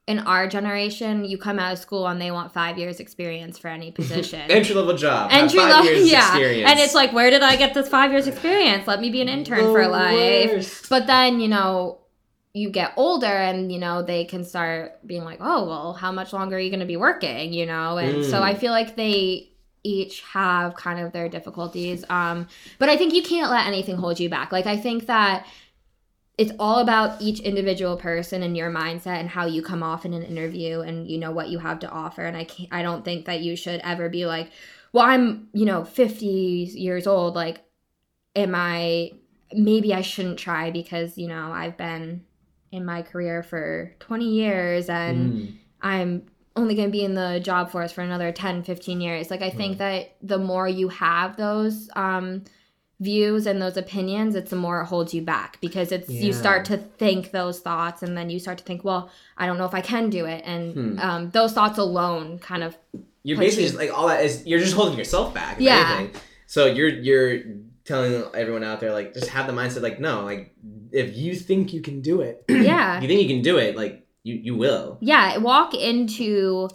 Speaker 2: in our generation, you come out of school and they want five years experience for any position.
Speaker 1: Entry level job,
Speaker 2: Entry level, yeah.
Speaker 1: experience.
Speaker 2: And it's like, where did I get this five years experience? Let me be an intern for life.
Speaker 1: worst.
Speaker 2: But then, you know, you get older and, you know, they can start being like, oh, well, how much longer are you going to be working? You know? And so
Speaker 1: Mm.
Speaker 2: I feel like they each have kind of their difficulties. Um, but I think you can't let anything hold you back. Like, I think that it's all about each individual person and your mindset and how you come off in an interview and you know what you have to offer and i can't i don't think that you should ever be like well i'm you know 50 years old like am i maybe i shouldn't try because you know i've been in my career for 20 years and
Speaker 1: Mm.
Speaker 2: i'm only going to be in the job force for another 10 15 years like i think that the more you have those um views and those opinions it's the more it holds you back because it's you start to think those thoughts and then you start to think well i don't know if i can do it and
Speaker 1: Hmm.
Speaker 2: um, those thoughts alone kind of
Speaker 1: You're basically
Speaker 2: you.
Speaker 1: just like all that is you're just holding yourself back.
Speaker 2: Yeah.
Speaker 1: Anything. So you're you're telling everyone out there like just have the mindset like no like if you think you can do it
Speaker 2: Yeah.
Speaker 1: you think you can do it like you you will.
Speaker 2: Yeah walk into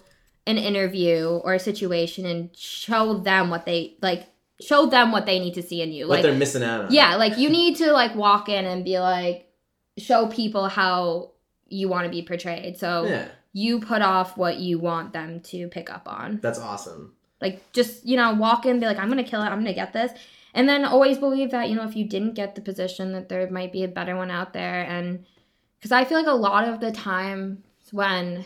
Speaker 2: an interview or a situation and show them what they like show them what they need to see in you.
Speaker 1: What
Speaker 2: like
Speaker 1: they're missing out on.
Speaker 2: yeah like you need to like walk in and be like show people how you want to be portrayed. So
Speaker 1: yeah,
Speaker 2: you put off what you want them to pick up on.
Speaker 1: That's awesome.
Speaker 2: like just you know walk in and be like i'm gonna kill it. I'm gonna get this and then always believe that you know if you didn't get the position that there might be a better one out there. And because i feel like a lot of the times when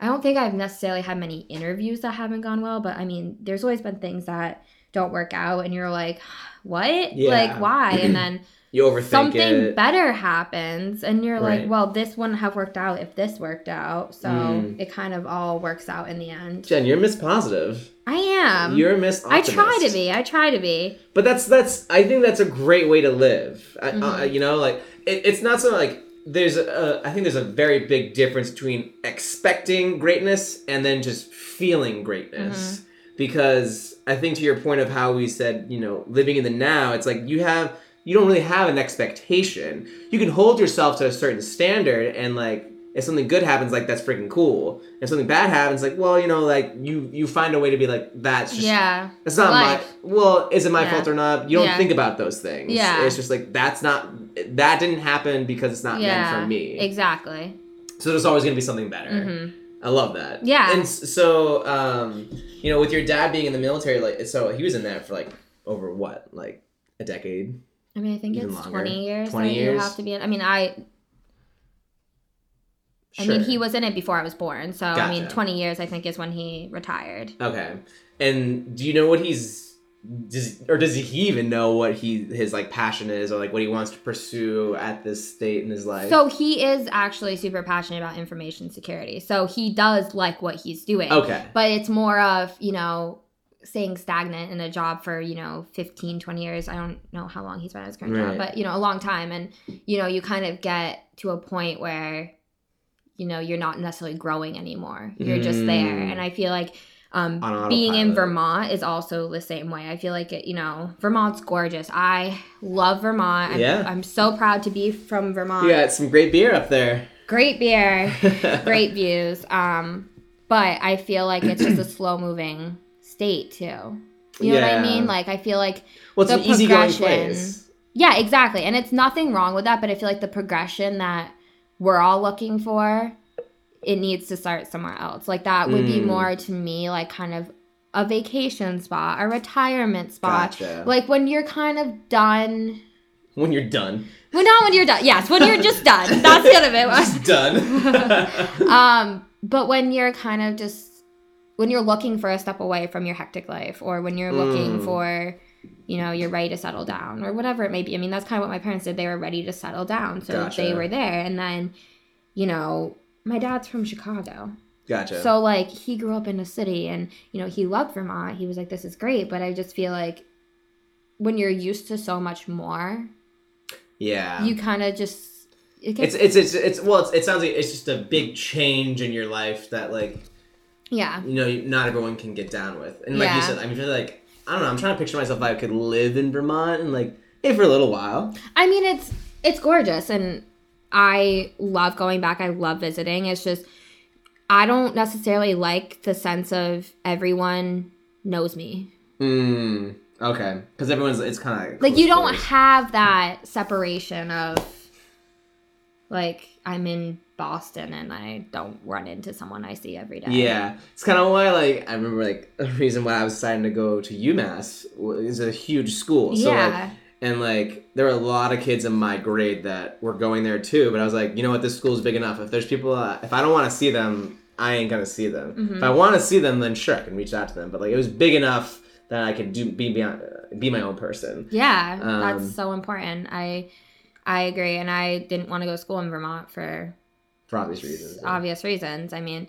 Speaker 2: i don't think i've necessarily had many interviews that haven't gone well but i mean there's always been things that don't work out and you're like what?
Speaker 1: Yeah.
Speaker 2: like why? And then
Speaker 1: You overthink
Speaker 2: something
Speaker 1: it.
Speaker 2: better happens and you're
Speaker 1: Right.
Speaker 2: like well this wouldn't have worked out if this worked out so
Speaker 1: Mm.
Speaker 2: it kind of all works out in the end
Speaker 1: Jen, you're Miss Positive.
Speaker 2: i am
Speaker 1: you're Miss.
Speaker 2: I try to be. I try to be.
Speaker 1: But that's that's. I think that's a great way to live. I- uh, you know, like it, it's not so like there's a. I think there's a very big difference between expecting greatness and then just feeling greatness.
Speaker 2: Mm-hmm.
Speaker 1: Because I think to your point of how we said, you know, living in the now, it's like you have you don't really have an expectation. You can hold yourself to a certain standard and like if something good happens, like that's freaking cool. If something bad happens, like well, you know, like you you find a way to be like that's just
Speaker 2: yeah.
Speaker 1: it's not
Speaker 2: Life.
Speaker 1: my well, is it my
Speaker 2: Yeah.
Speaker 1: fault or not? You don't
Speaker 2: Yeah.
Speaker 1: think about those things.
Speaker 2: Yeah.
Speaker 1: It's just like that's not that didn't happen because it's not
Speaker 2: yeah.
Speaker 1: meant for me.
Speaker 2: Exactly.
Speaker 1: So there's always gonna be something better.
Speaker 2: hmm
Speaker 1: I love that.
Speaker 2: Yeah.
Speaker 1: And so um, you know, with your dad being in the military, like so he was in that for like over what, like a decade?
Speaker 2: I mean, I think
Speaker 1: Even
Speaker 2: it's
Speaker 1: longer.
Speaker 2: 20 years
Speaker 1: 20
Speaker 2: that
Speaker 1: years?
Speaker 2: you have to be in. I mean, I
Speaker 1: Sure.
Speaker 2: I mean, he was in it before I was born. So, I mean, 20 years I think is when he retired.
Speaker 1: Okay. And do you know what he's does or does he even know what he his like passion is or like what he wants to pursue at this state in his life?
Speaker 2: So, he is actually super passionate about information security. So, he does like what he's doing.
Speaker 1: okay.
Speaker 2: But it's more of, you know, staying stagnant in a job for you know 15 20 years i don't know how long he's been at his current
Speaker 1: Right.
Speaker 2: job but you know a long time and you know you kind of get to a point where you know you're not necessarily growing anymore you're just there
Speaker 1: Mm.
Speaker 2: and i feel like um, being in vermont is also the same way i feel like it you know vermont's gorgeous i love vermont I'm,
Speaker 1: Yeah.
Speaker 2: I'm so proud to be from vermont
Speaker 1: You got some great beer up there.
Speaker 2: great beer great views. Um, but I feel like it's just a slow moving state too. You know what I mean? Like I feel like
Speaker 1: Well, it's
Speaker 2: the
Speaker 1: an easygoing place.
Speaker 2: yeah, exactly. And it's nothing wrong with that, but I feel like the progression that we're all looking for, it needs to start somewhere else. Like that would be
Speaker 1: Mm.
Speaker 2: more to me like kind of a vacation spot, a retirement spot.
Speaker 1: Gotcha.
Speaker 2: Like when you're kind of done
Speaker 1: when you're done.
Speaker 2: well, not when you're done. Yes, when you're just done. That's kind of it.
Speaker 1: Just done.
Speaker 2: um, but when you're kind of just when you're looking for a step away from your hectic life, or when you're looking
Speaker 1: Mm.
Speaker 2: for, you know, you're ready to settle down, or whatever it may be. I mean, that's kind of what my parents did. They were ready to settle down, so
Speaker 1: Gotcha.
Speaker 2: they were there. And then, you know, my dad's from Chicago,
Speaker 1: gotcha.
Speaker 2: so like he grew up in a city, and you know he loved Vermont. He was like, "This is great," but I just feel like when you're used to so much more,
Speaker 1: yeah.
Speaker 2: you kind of just it gets,
Speaker 1: it's, it's it's it's well it's, it sounds like it's just a big change in your life that like
Speaker 2: yeah.
Speaker 1: you know not everyone can get down with and like you said i mean feel like i don't know i'm trying to picture myself if i could live in vermont and like hey for a little while
Speaker 2: I mean, it's it's gorgeous, and I love going back. I love visiting. It's just I don't necessarily like the sense of everyone knows me.
Speaker 1: mm, okay because everyone's it's kind of
Speaker 2: Like you don't have that separation of like I'm in Boston and I don't run into someone I see every day.
Speaker 1: yeah it's kind of why like i remember like the reason why i was deciding to go to umass is a huge school so like
Speaker 2: yeah.
Speaker 1: and like there were a lot of kids in my grade that were going there too but i was like you know what this school's big enough if there's people uh, if i don't want to see them i ain't gonna see them
Speaker 2: Mm-hmm.
Speaker 1: if i want to see them then sure i can reach out to them but like it was big enough that i could do be beyond, be my own person
Speaker 2: Yeah,
Speaker 1: Um,
Speaker 2: that's so important. I I agree, and I didn't want to go to school in Vermont for
Speaker 1: for obvious reasons
Speaker 2: obvious reasons. I mean,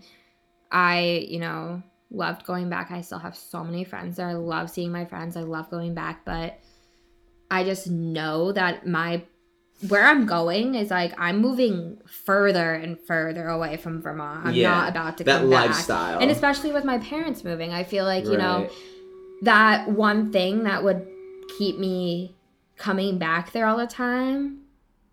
Speaker 2: I, you know, loved going back. I still have so many friends there. I love seeing my friends. I love going back, but I just know that my where I'm going is like I'm moving further and further away from Vermont. I'm
Speaker 1: Yeah,
Speaker 2: not about to
Speaker 1: that
Speaker 2: come back.
Speaker 1: lifestyle.
Speaker 2: And especially with my parents moving, I feel like, you know, that one thing that would keep me coming back there all the time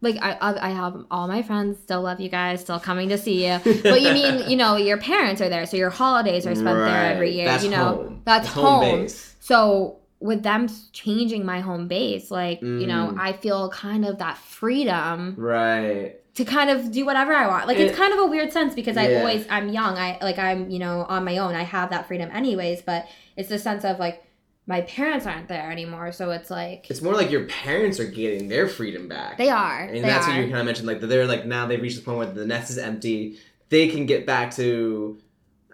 Speaker 2: like I, I I have all my friends still love you guys still coming to see you. But you mean you know your parents are there so your holidays are spent there every year
Speaker 1: That's
Speaker 2: you know?
Speaker 1: home.
Speaker 2: that's home, so with them changing my home base like you know
Speaker 1: Mm.
Speaker 2: i feel kind of that freedom
Speaker 1: right.
Speaker 2: to kind of do whatever i want. Like it's kind of a weird sense because i always i'm young. I like i'm you know on my own. I have that freedom anyways but it's the sense of like my parents aren't there anymore so it's like
Speaker 1: it's more like your parents are getting their freedom back
Speaker 2: they are
Speaker 1: and
Speaker 2: they
Speaker 1: that's
Speaker 2: are.
Speaker 1: what you kind of mentioned like they're like now they've reached the point where the nest is empty they can get back to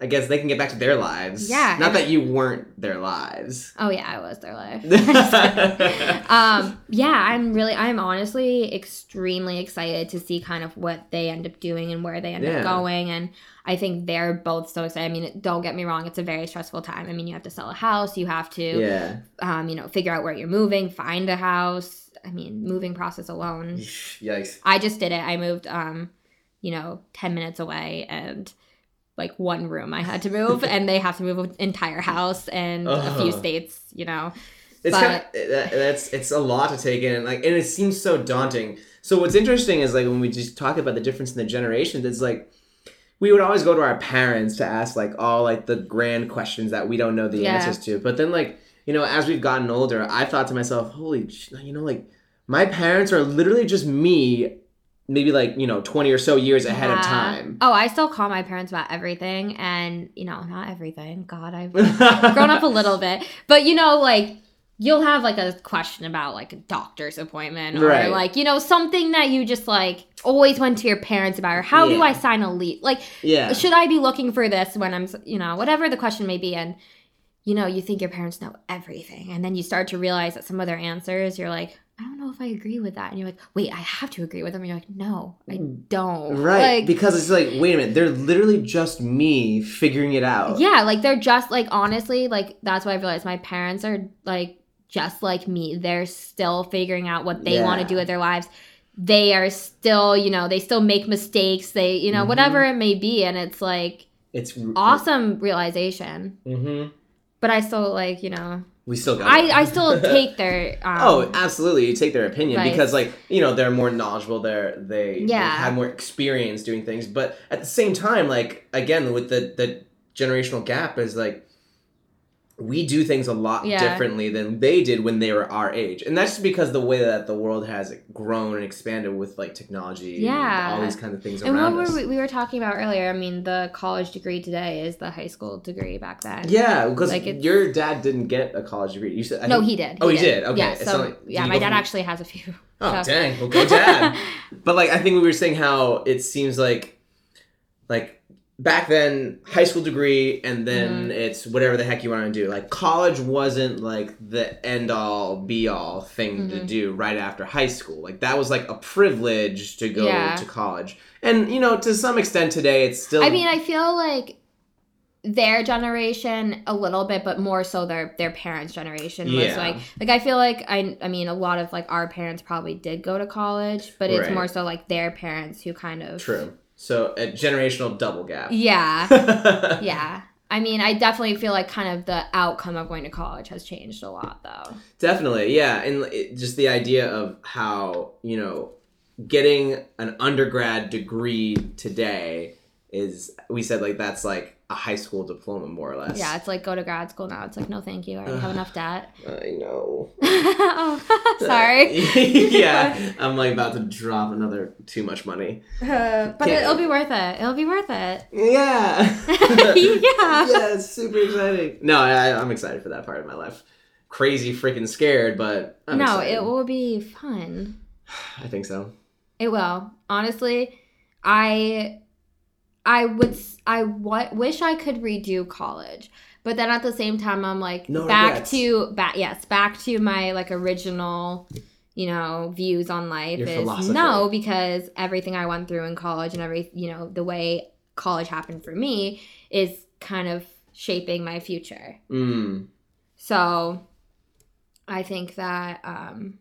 Speaker 1: i guess they can get back to their lives
Speaker 2: Yeah,
Speaker 1: not that you weren't their lives
Speaker 2: oh yeah i was their life um yeah i'm really i'm honestly extremely excited to see kind of what they end up doing and where they end
Speaker 1: Yeah.
Speaker 2: up going and i think they're both so excited i mean don't get me wrong it's a very stressful time i mean you have to sell a house you have to
Speaker 1: yeah
Speaker 2: um, you know, figure out where you're moving, find a house. I mean, moving process alone.
Speaker 1: yikes
Speaker 2: I just did it. I moved, um, you know, 10 minutes away and like one room I had to move, and they have to move an entire house and a few
Speaker 1: uh-huh.
Speaker 2: states, you know.
Speaker 1: it's
Speaker 2: But-
Speaker 1: kind of eh, that, that's it's a lot to take in like and it seems so daunting so what's interesting is like when we just talk about the difference in the generations it's like we would always go to our parents to ask like all like the grand questions that we don't know the
Speaker 2: Yeah.
Speaker 1: answers to but then like you know as we've gotten older i thought to myself holy you know like my parents are literally just me maybe like you know 20 or so years ahead of time
Speaker 2: Oh, I still call my parents about everything, and you know, not everything. God, I've grown up a little bit, but you know, like you'll have like a question about like a doctor's appointment or
Speaker 1: Right.
Speaker 2: like you know something that you just like always went to your parents about or how do I sign a lease? Like,
Speaker 1: yeah
Speaker 2: should I be looking for this when I'm you know whatever the question may be and. You know, you think your parents know everything, and then you start to realize that some of their answers, you're like, I don't know if I agree with that. And you're like, wait, I have to agree with them. And you're like, no, I don't.
Speaker 1: Right.
Speaker 2: Like,
Speaker 1: because it's like, wait a minute, they're literally just me figuring it out.
Speaker 2: yeah, like they're just like honestly, like that's what I realized. My parents are like just like me. They're still figuring out what they want to do with their lives. They are still, you know, they still make mistakes. They, you know,
Speaker 1: Mhm.
Speaker 2: whatever it may be, and it's like
Speaker 1: It's
Speaker 2: awesome realization.
Speaker 1: Mm-hmm.
Speaker 2: But I still like, you know,
Speaker 1: We still got
Speaker 2: I. I still take their. Um,
Speaker 1: Oh, absolutely! You take their opinion
Speaker 2: Right.
Speaker 1: because, like, you know, they're more knowledgeable. They're they
Speaker 2: Yeah.
Speaker 1: had more experience doing things. But at the same time, like again, with the the generational gap is like we do things a lot
Speaker 2: Yeah.
Speaker 1: differently than they did when they were our age, and that's just because the way that the world has grown and expanded with like technology,
Speaker 2: Yeah.
Speaker 1: and all these kind of things
Speaker 2: And what
Speaker 1: around
Speaker 2: were
Speaker 1: us.
Speaker 2: we, we were talking about earlier? I mean, the college degree today is the high school degree back then.
Speaker 1: yeah, because
Speaker 2: Like,
Speaker 1: your dad didn't get a college degree. You said I
Speaker 2: no,
Speaker 1: think-
Speaker 2: he did.
Speaker 1: Oh, he did? Okay,
Speaker 2: Yeah. So
Speaker 1: like-
Speaker 2: yeah, my dad
Speaker 1: from-
Speaker 2: actually has a few.
Speaker 1: Oh
Speaker 2: so-
Speaker 1: dang! Well, go dad. But like I think we were saying how it seems like like back then high school degree and then
Speaker 2: Mhm.
Speaker 1: it's whatever the heck you want to do. Like college wasn't like the end all be all thing to
Speaker 2: Mhm.
Speaker 1: do right after high school. Like that was like a privilege to go
Speaker 2: Yeah.
Speaker 1: to college. And you know, to some extent today it's still
Speaker 2: I mean, I feel like their generation a little bit, but more so their their parents' generation was
Speaker 1: Yeah.
Speaker 2: like like I feel like I I mean a lot of like our parents probably did go to college, but it's
Speaker 1: Right.
Speaker 2: more so like their parents who kind of
Speaker 1: true. So a generational double gap.
Speaker 2: Yeah.
Speaker 1: yeah.
Speaker 2: I mean, I definitely feel like kind of the outcome of going to college has changed a lot though.
Speaker 1: Definitely, yeah, and it, just the idea of how you know getting an undergrad degree today is we said like that's like a high school diploma more or less.
Speaker 2: Yeah, it's like go to grad school now. It's like no, thank you. I already have enough debt.
Speaker 1: I know.
Speaker 2: oh, sorry.
Speaker 1: yeah, I'm like about to drop another too much money.
Speaker 2: Uh, but
Speaker 1: Can't-
Speaker 2: it'll be worth it. It'll be worth it.
Speaker 1: Yeah.
Speaker 2: Yeah.
Speaker 1: Yeah, it's super exciting. No, I, I'm excited for that part of my life. Crazy freaking scared, but I'm
Speaker 2: no,
Speaker 1: excited.
Speaker 2: it will be fun.
Speaker 1: I think so.
Speaker 2: It will. Honestly, I I would I wa- wish I could redo college. But then at the same time I'm like
Speaker 1: No
Speaker 2: back
Speaker 1: regrets.
Speaker 2: to back yes, back to my like original you know, views on life
Speaker 1: Your
Speaker 2: is
Speaker 1: philosophy.
Speaker 2: no because everything I went through in college and every, you know, the way college happened for me is kind of shaping my future.
Speaker 1: Mm.
Speaker 2: So I think that um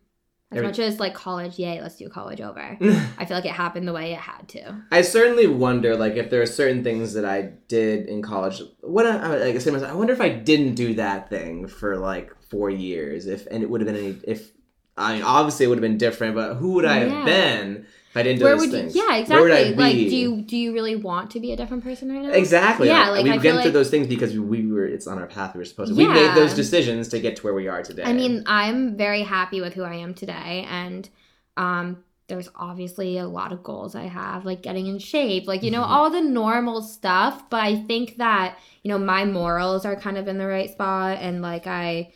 Speaker 2: as
Speaker 1: Every-
Speaker 2: much as like college, yay, let's do college over. I feel like it happened the way it had to.
Speaker 1: I certainly wonder, like, if there are certain things that I did in college. What I, like, I myself, I wonder if I didn't do that thing for like four years, if and it would have been any. If I mean, obviously it would have been different, but who would I have been I didn't do
Speaker 2: Where
Speaker 1: those
Speaker 2: would you,
Speaker 1: things?
Speaker 2: yeah,
Speaker 1: Where
Speaker 2: exactly. Like, do you do you really want to be a different person right now?
Speaker 1: Exactly.
Speaker 2: Yeah,
Speaker 1: like,
Speaker 2: like,
Speaker 1: we've been through those things because we were. It's on our path. We were supposed to. We made those decisions to get to where we are today.
Speaker 2: I mean, I'm very happy with who I am today, and um, there's obviously a lot of goals I have, like getting in shape, like you know,
Speaker 1: Mhm.
Speaker 2: all the normal stuff. But I think that you know my morals are kind of in the right spot, and like I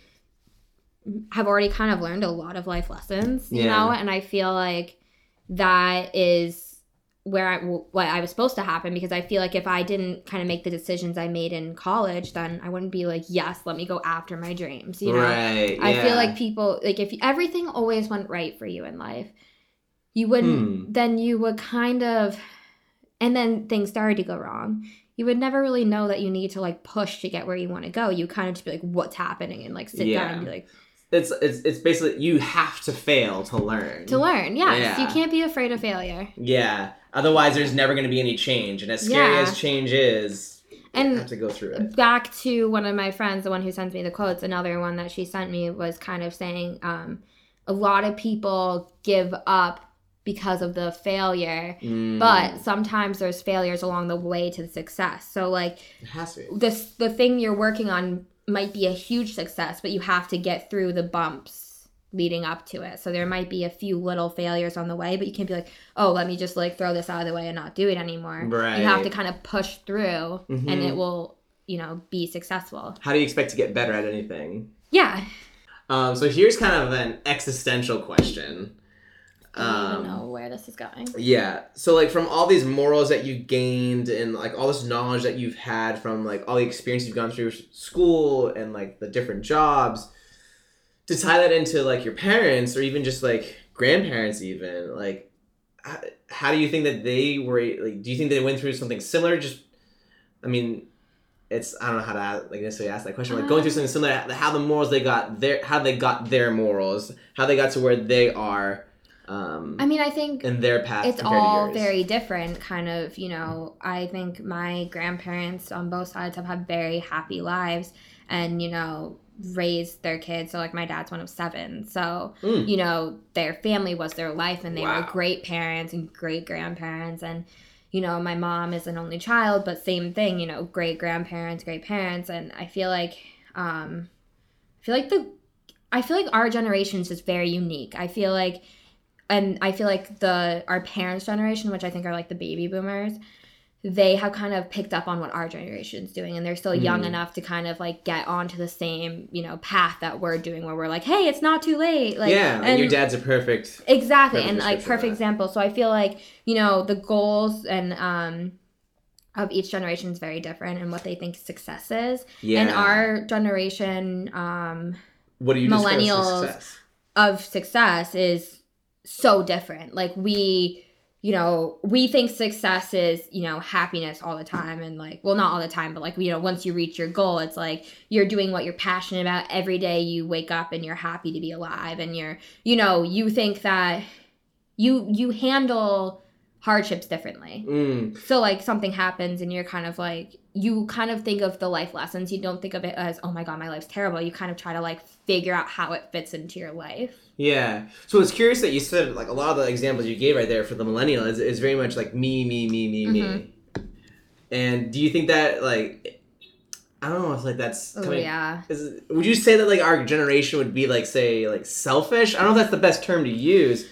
Speaker 2: have already kind of learned a lot of life lessons, you
Speaker 1: Yeah.
Speaker 2: know, and I feel like that is where I what I was supposed to happen because I feel like if I didn't kind of make the decisions I made in college, then I wouldn't be like, yes, let me go after my dreams, you know.
Speaker 1: right.
Speaker 2: I feel like people like if everything always went right for you in life, you wouldn't
Speaker 1: Hmm.
Speaker 2: then you would kind of and then things started to go wrong. You would never really know that you need to like push to get where you want to go. You kind of just be like, what's happening and like sit
Speaker 1: Yeah.
Speaker 2: down and be like
Speaker 1: it's it's it's basically you have to fail to learn.
Speaker 2: to learn. Yes.
Speaker 1: Yeah.
Speaker 2: You can't be afraid of failure.
Speaker 1: Yeah. Otherwise, there's never going to be any change, and as scary
Speaker 2: Yeah.
Speaker 1: as change is, you
Speaker 2: And
Speaker 1: have to go through it.
Speaker 2: back to one of my friends, the one who sends me the quotes, another one that she sent me was kind of saying um, a lot of people give up because of the failure,
Speaker 1: Mm.
Speaker 2: but sometimes there's failures along the way to success. So, like,
Speaker 1: it has to be.
Speaker 2: this the thing you're working on might be a huge success, but you have to get through the bumps leading up to it. So there might be a few little failures on the way, but you can't be like, "Oh, let me just like throw this out of the way and not do it anymore."
Speaker 1: Right.
Speaker 2: You have to kind of push through and
Speaker 1: Mhm.
Speaker 2: it will, you know, be successful.
Speaker 1: How do you expect to get better at anything?
Speaker 2: Yeah.
Speaker 1: Um, so here's kind of an existential question.
Speaker 2: I don't
Speaker 1: Um,
Speaker 2: even know where this is going.
Speaker 1: Yeah. So like from all these morals that you gained and like all this knowledge that you've had from like all the experience you've gone through school and like the different jobs, to tie that into like your parents or even just like grandparents, even like, how, how do you think that they were? Like, do you think they went through something similar? Just, I mean, it's I don't know how to ask, like necessarily ask that question. Like going through something similar, how the morals they got their, how they got their morals, how they got to where they are. Um,
Speaker 2: I mean, I think
Speaker 1: in their path,
Speaker 2: it's all very different. Kind of, you know, I think my grandparents on both sides have had very happy lives, and you know, raised their kids. So, like, my dad's one of seven, so
Speaker 1: Mm.
Speaker 2: you know, their family was their life, and they
Speaker 1: Wow.
Speaker 2: were great parents and great grandparents, and you know, my mom is an only child, but same thing, you know, great grandparents, great parents, and I feel like, um, I feel like the, I feel like our generation is just very unique. I feel like, and I feel like the our parents' generation, which I think are like the baby boomers, they have kind of picked up on what our generation is doing, and they're still young
Speaker 1: Mm.
Speaker 2: enough to kind of like get onto the same, you know, path that we're doing, where we're like, hey, it's not too late. Like,
Speaker 1: yeah, and,
Speaker 2: and
Speaker 1: your dad's a perfect.
Speaker 2: exactly
Speaker 1: Perfect
Speaker 2: and like perfect example so i feel like you know the goals and um of each generation is very different and what they think success is
Speaker 1: Yeah.
Speaker 2: and our generation um
Speaker 1: what do you
Speaker 2: millennials-
Speaker 1: success?
Speaker 2: of success is so different. Like we you know we think success is you know happiness all the time and like well not all the time but like you know once you reach your goal it's like you're doing what you're passionate about. Every day you wake up and you're happy to be alive and you're you know you think that you you handle hardships differently.
Speaker 1: Mm.
Speaker 2: so like something happens and you're kind of like you kind of think of the life lessons you don't think of it as oh my god my life's terrible you kind of try to like figure out how it fits into your life
Speaker 1: Yeah. So it's curious that you said like a lot of the examples you gave right there for the millennial is, is very much like me, me, me, me, me.
Speaker 2: Mhm.
Speaker 1: And do you think that like I don't know if like that's
Speaker 2: oh
Speaker 1: coming-
Speaker 2: yeah
Speaker 1: is, would you say that like our generation would be like say like selfish? I don't know if that's the best term to use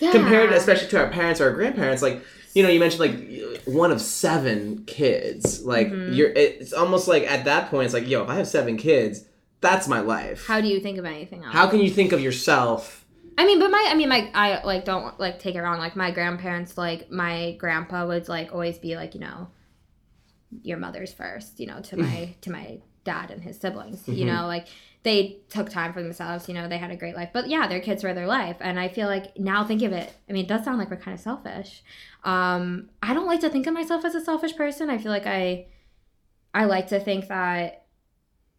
Speaker 2: yeah
Speaker 1: compared especially to our parents or our grandparents like you know you mentioned like one of seven kids like
Speaker 2: Mhm.
Speaker 1: you're it's almost like at that point it's like yo if i have seven kids that's my life
Speaker 2: how do you think of anything else
Speaker 1: how can you think of yourself
Speaker 2: I mean, but my, I mean, my, I like don't like take it wrong. Like my grandparents, like my grandpa would like always be like, you know, your mother's first, you know, to my to my dad and his siblings. You
Speaker 1: Mhm.
Speaker 2: know, like they took time for themselves. You know, they had a great life. But yeah, their kids were their life, and I feel like now think of it. I mean, it does sound like we're kind of selfish. Um, I don't like to think of myself as a selfish person. I feel like I, I like to think that.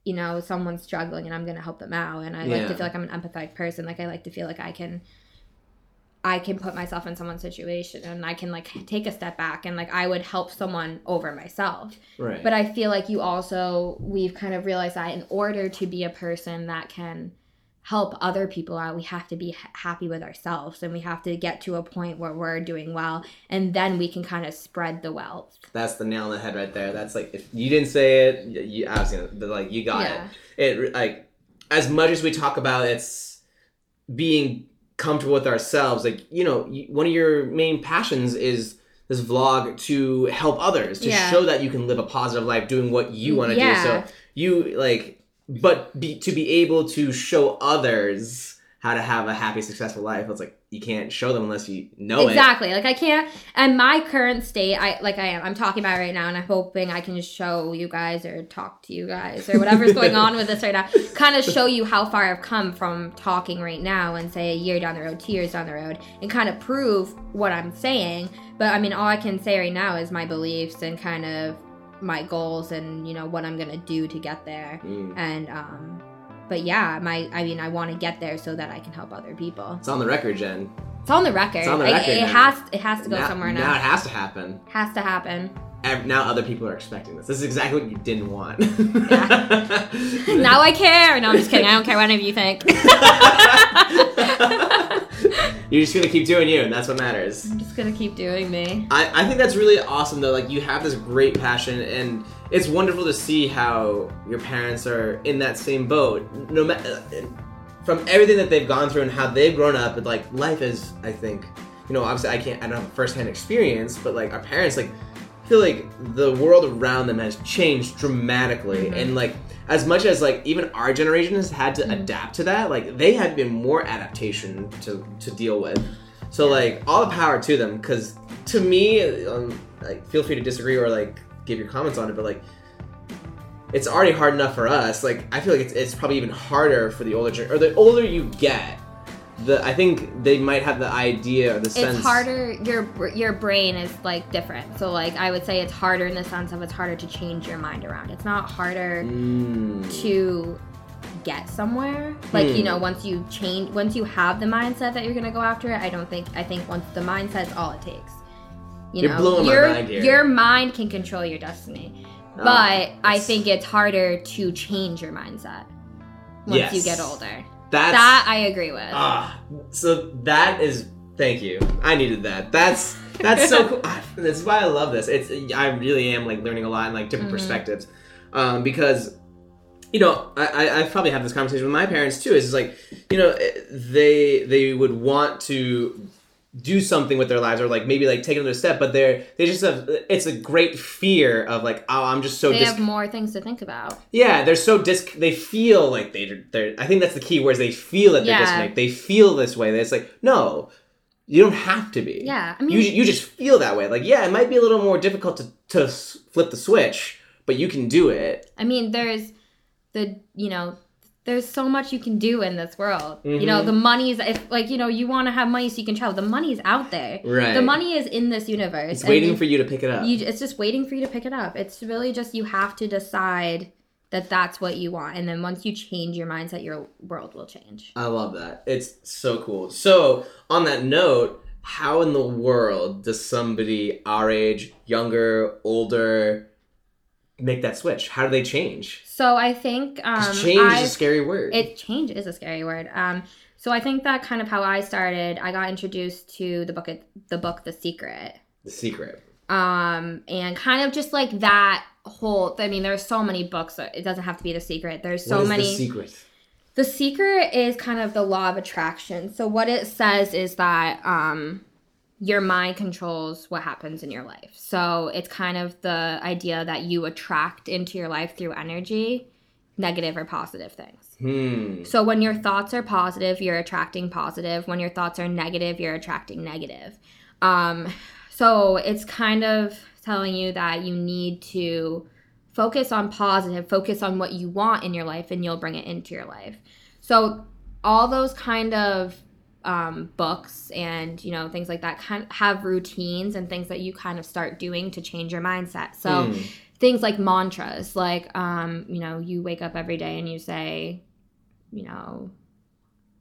Speaker 2: You know, someone's struggling and I'm gonna help them out, and I like to feel like I'm an empathetic person. Like I like to feel like I can I can put myself in someone's situation and I can like take a step back and like I would help someone over myself.
Speaker 1: right
Speaker 2: But I feel like you also we've kind of realized that in order to be a person that can help other people out, we have to be happy with ourselves and we have to get to a point where we're doing well and then we can kind of spread the wealth.
Speaker 1: that's the nail on the head right there that's like if you didn't say it you obviously but like you got
Speaker 2: Yeah.
Speaker 1: it it like as much as we talk about it's being comfortable with ourselves like you know one of your main passions is this vlog to help others to
Speaker 2: Yeah.
Speaker 1: show that you can live a positive life doing what you want to
Speaker 2: Yeah.
Speaker 1: do so you like but be, to be able to show others how to have a happy successful life it's like you can't show them unless you know it
Speaker 2: exactly. Like I can't and my current state, I like I am. I'm talking about it right now and I'm hoping I can just show you guys or talk to you guys or whatever's going on with this right now. Kind of show you how far I've come from talking right now and say a year down the road, two years down the road, and kind of prove what I'm saying. But I mean all I can say right now is my beliefs and kind of my goals and you know what I'm gonna do to get there.
Speaker 1: Mm.
Speaker 2: And um but yeah, my I mean I want to get there so that I can help other people.
Speaker 1: it's on the record jen
Speaker 2: It's on the record.
Speaker 1: It's on the
Speaker 2: It-
Speaker 1: record
Speaker 2: it,
Speaker 1: now.
Speaker 2: has it has to go
Speaker 1: now,
Speaker 2: somewhere
Speaker 1: now
Speaker 2: now.
Speaker 1: it has to happen
Speaker 2: Has to happen.
Speaker 1: Now other people are expecting this. This is exactly what you didn't want.
Speaker 2: now I care. No, I'm just kidding. I don't care what any of you think.
Speaker 1: You're just gonna keep doing you, and that's what matters.
Speaker 2: I'm just gonna keep doing me.
Speaker 1: I, I think that's really awesome though. Like you have this great passion, and it's wonderful to see how your parents are in that same boat. No matter uh, from everything that they've gone through and how they've grown up, and like life is. I think you know. Obviously, I can't. I don't have a firsthand experience, but like our parents, like feel like the world around them has changed dramatically,
Speaker 2: Mhm.
Speaker 1: and like as much as like even our generation has had to
Speaker 2: Mhm.
Speaker 1: adapt to that, like they had been more adaptation to to deal with. So like all the power to them, because to me, um, like feel free to disagree or like give your comments on it, but like it's already hard enough for us. Like I feel like it's, it's probably even harder for the older or the older you get. The I think they might have the idea or the sense.
Speaker 2: It's harder. Your your brain is like different. So like I would say it's harder in the sense of it's harder to change your mind around. It's not harder
Speaker 1: Mm.
Speaker 2: to get somewhere. Like you
Speaker 1: Hmm.
Speaker 2: know, once you change, once you have the mindset that you're gonna go after it, I don't think. I think once the mindset's all it takes. You
Speaker 1: You're
Speaker 2: know,
Speaker 1: blowing my
Speaker 2: your
Speaker 1: mind here.
Speaker 2: your mind can control your destiny,
Speaker 1: Ah,
Speaker 2: but I think it's harder to change your mindset once you get older.
Speaker 1: That's
Speaker 2: that I agree with.
Speaker 1: Ah, so that is thank you. I needed that. That's that's so cool. Ah, That's why I love this. It's I really am like learning a lot and like different
Speaker 2: Mhm.
Speaker 1: perspectives, um, because you know I, I I probably have this conversation with my parents too. Is like you know eh, they they would want to do something with their lives or like maybe like take another step but they're they just have it's a great fear of like oh i'm just so
Speaker 2: they have more things to think about.
Speaker 1: yeah, they're so dis. They feel like they they're. I think that's the key. Whereas they feel that they're disconnected. They feel this way. It's like no, you don't have to be.
Speaker 2: Yeah, I
Speaker 1: you
Speaker 2: mean-
Speaker 1: you just feel that way. Like yeah, it might be a little more difficult to to flip the switch, but you can do it.
Speaker 2: I mean, there's the you know, there's so much you can do in this world. You know,
Speaker 1: mm-hmm.
Speaker 2: the money is if like you know you want to have money so you can travel. The money is out there.
Speaker 1: Right.
Speaker 2: The money is in this universe.
Speaker 1: It's waiting for you to pick it up.
Speaker 2: you. It's just waiting for you to pick it up. It's really just you have to decide that that's what you want, and then once you change your mindset, your world will change.
Speaker 1: I love that. It's so cool. So, on that note, how in the world does somebody our age, younger, older, make that switch? How do they change?
Speaker 2: So I think um,
Speaker 1: change is
Speaker 2: I've-
Speaker 1: a scary word.
Speaker 2: It change is a scary word. Um, so I think that kind of how I started. I got introduced to the book, the book, The Secret.
Speaker 1: the secret.
Speaker 2: um and kind of just like that whole i mean there's so many books it doesn't have to be the secret there's so
Speaker 1: is
Speaker 2: many
Speaker 1: the secret?
Speaker 2: the secret is kind of the law of attraction so what it says is that um your mind controls what happens in your life so it's kind of the idea that you attract into your life through energy negative or positive things
Speaker 1: Hmm.
Speaker 2: so when your thoughts are positive, you're attracting positive. When your thoughts are negative, you're attracting negative. Um, so it's kind of telling you that you need to focus on positive, focus on what you want in your life, and you'll bring it into your life. So all those kind of um, books and you know things like that kind of have routines and things that you kind of start doing to change your mindset. So
Speaker 1: Hmm.
Speaker 2: things like mantras like um, you know you wake up every day and you say you know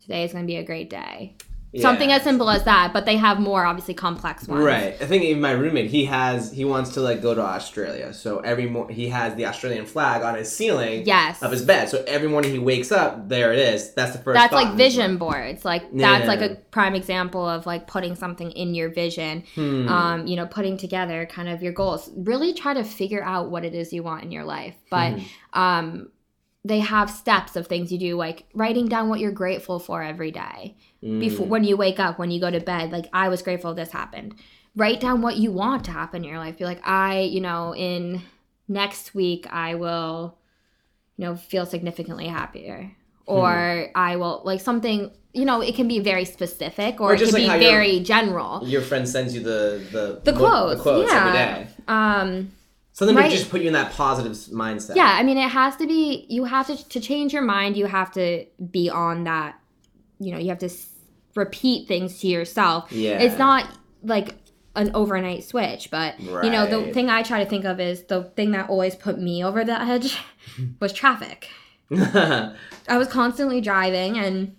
Speaker 2: today is going to be a great day something as simple as that but they have more obviously complex ones
Speaker 1: Right. I think even my roommate, he has he wants to like go to Australia. So every morning he has the Australian flag on his ceiling
Speaker 2: yes
Speaker 1: of his bed. So every morning he wakes up, there it is. That's the first.
Speaker 2: that's like vision boards like that's like a prime example of like putting something in your vision.
Speaker 1: Hmm.
Speaker 2: um, you know putting together kind of your goals really try to figure out what it is you want in your life but
Speaker 1: Hmm.
Speaker 2: um, they have steps of things you do like writing down what you're grateful for every day
Speaker 1: Hmm.
Speaker 2: before when you wake up when you go to bed like i was grateful this happened write down what you want to happen in your life be like i you know in next week i will you know feel significantly happier or i will like something you know it can be very specific or,
Speaker 1: Or
Speaker 2: it
Speaker 1: just
Speaker 2: can
Speaker 1: like
Speaker 2: be very general
Speaker 1: Your friend sends you the the
Speaker 2: the quotes,
Speaker 1: the quotes
Speaker 2: yeah.
Speaker 1: every day.
Speaker 2: um
Speaker 1: Something
Speaker 2: Right.
Speaker 1: to just put you in that positive mindset.
Speaker 2: yeah i mean it has to be you have to to change your mind you have to be on that you know you have to s- repeat things to yourself
Speaker 1: Yeah.
Speaker 2: it's not like an overnight switch but you know the thing i try to think of is the thing that always put me over the edge was traffic i was constantly driving and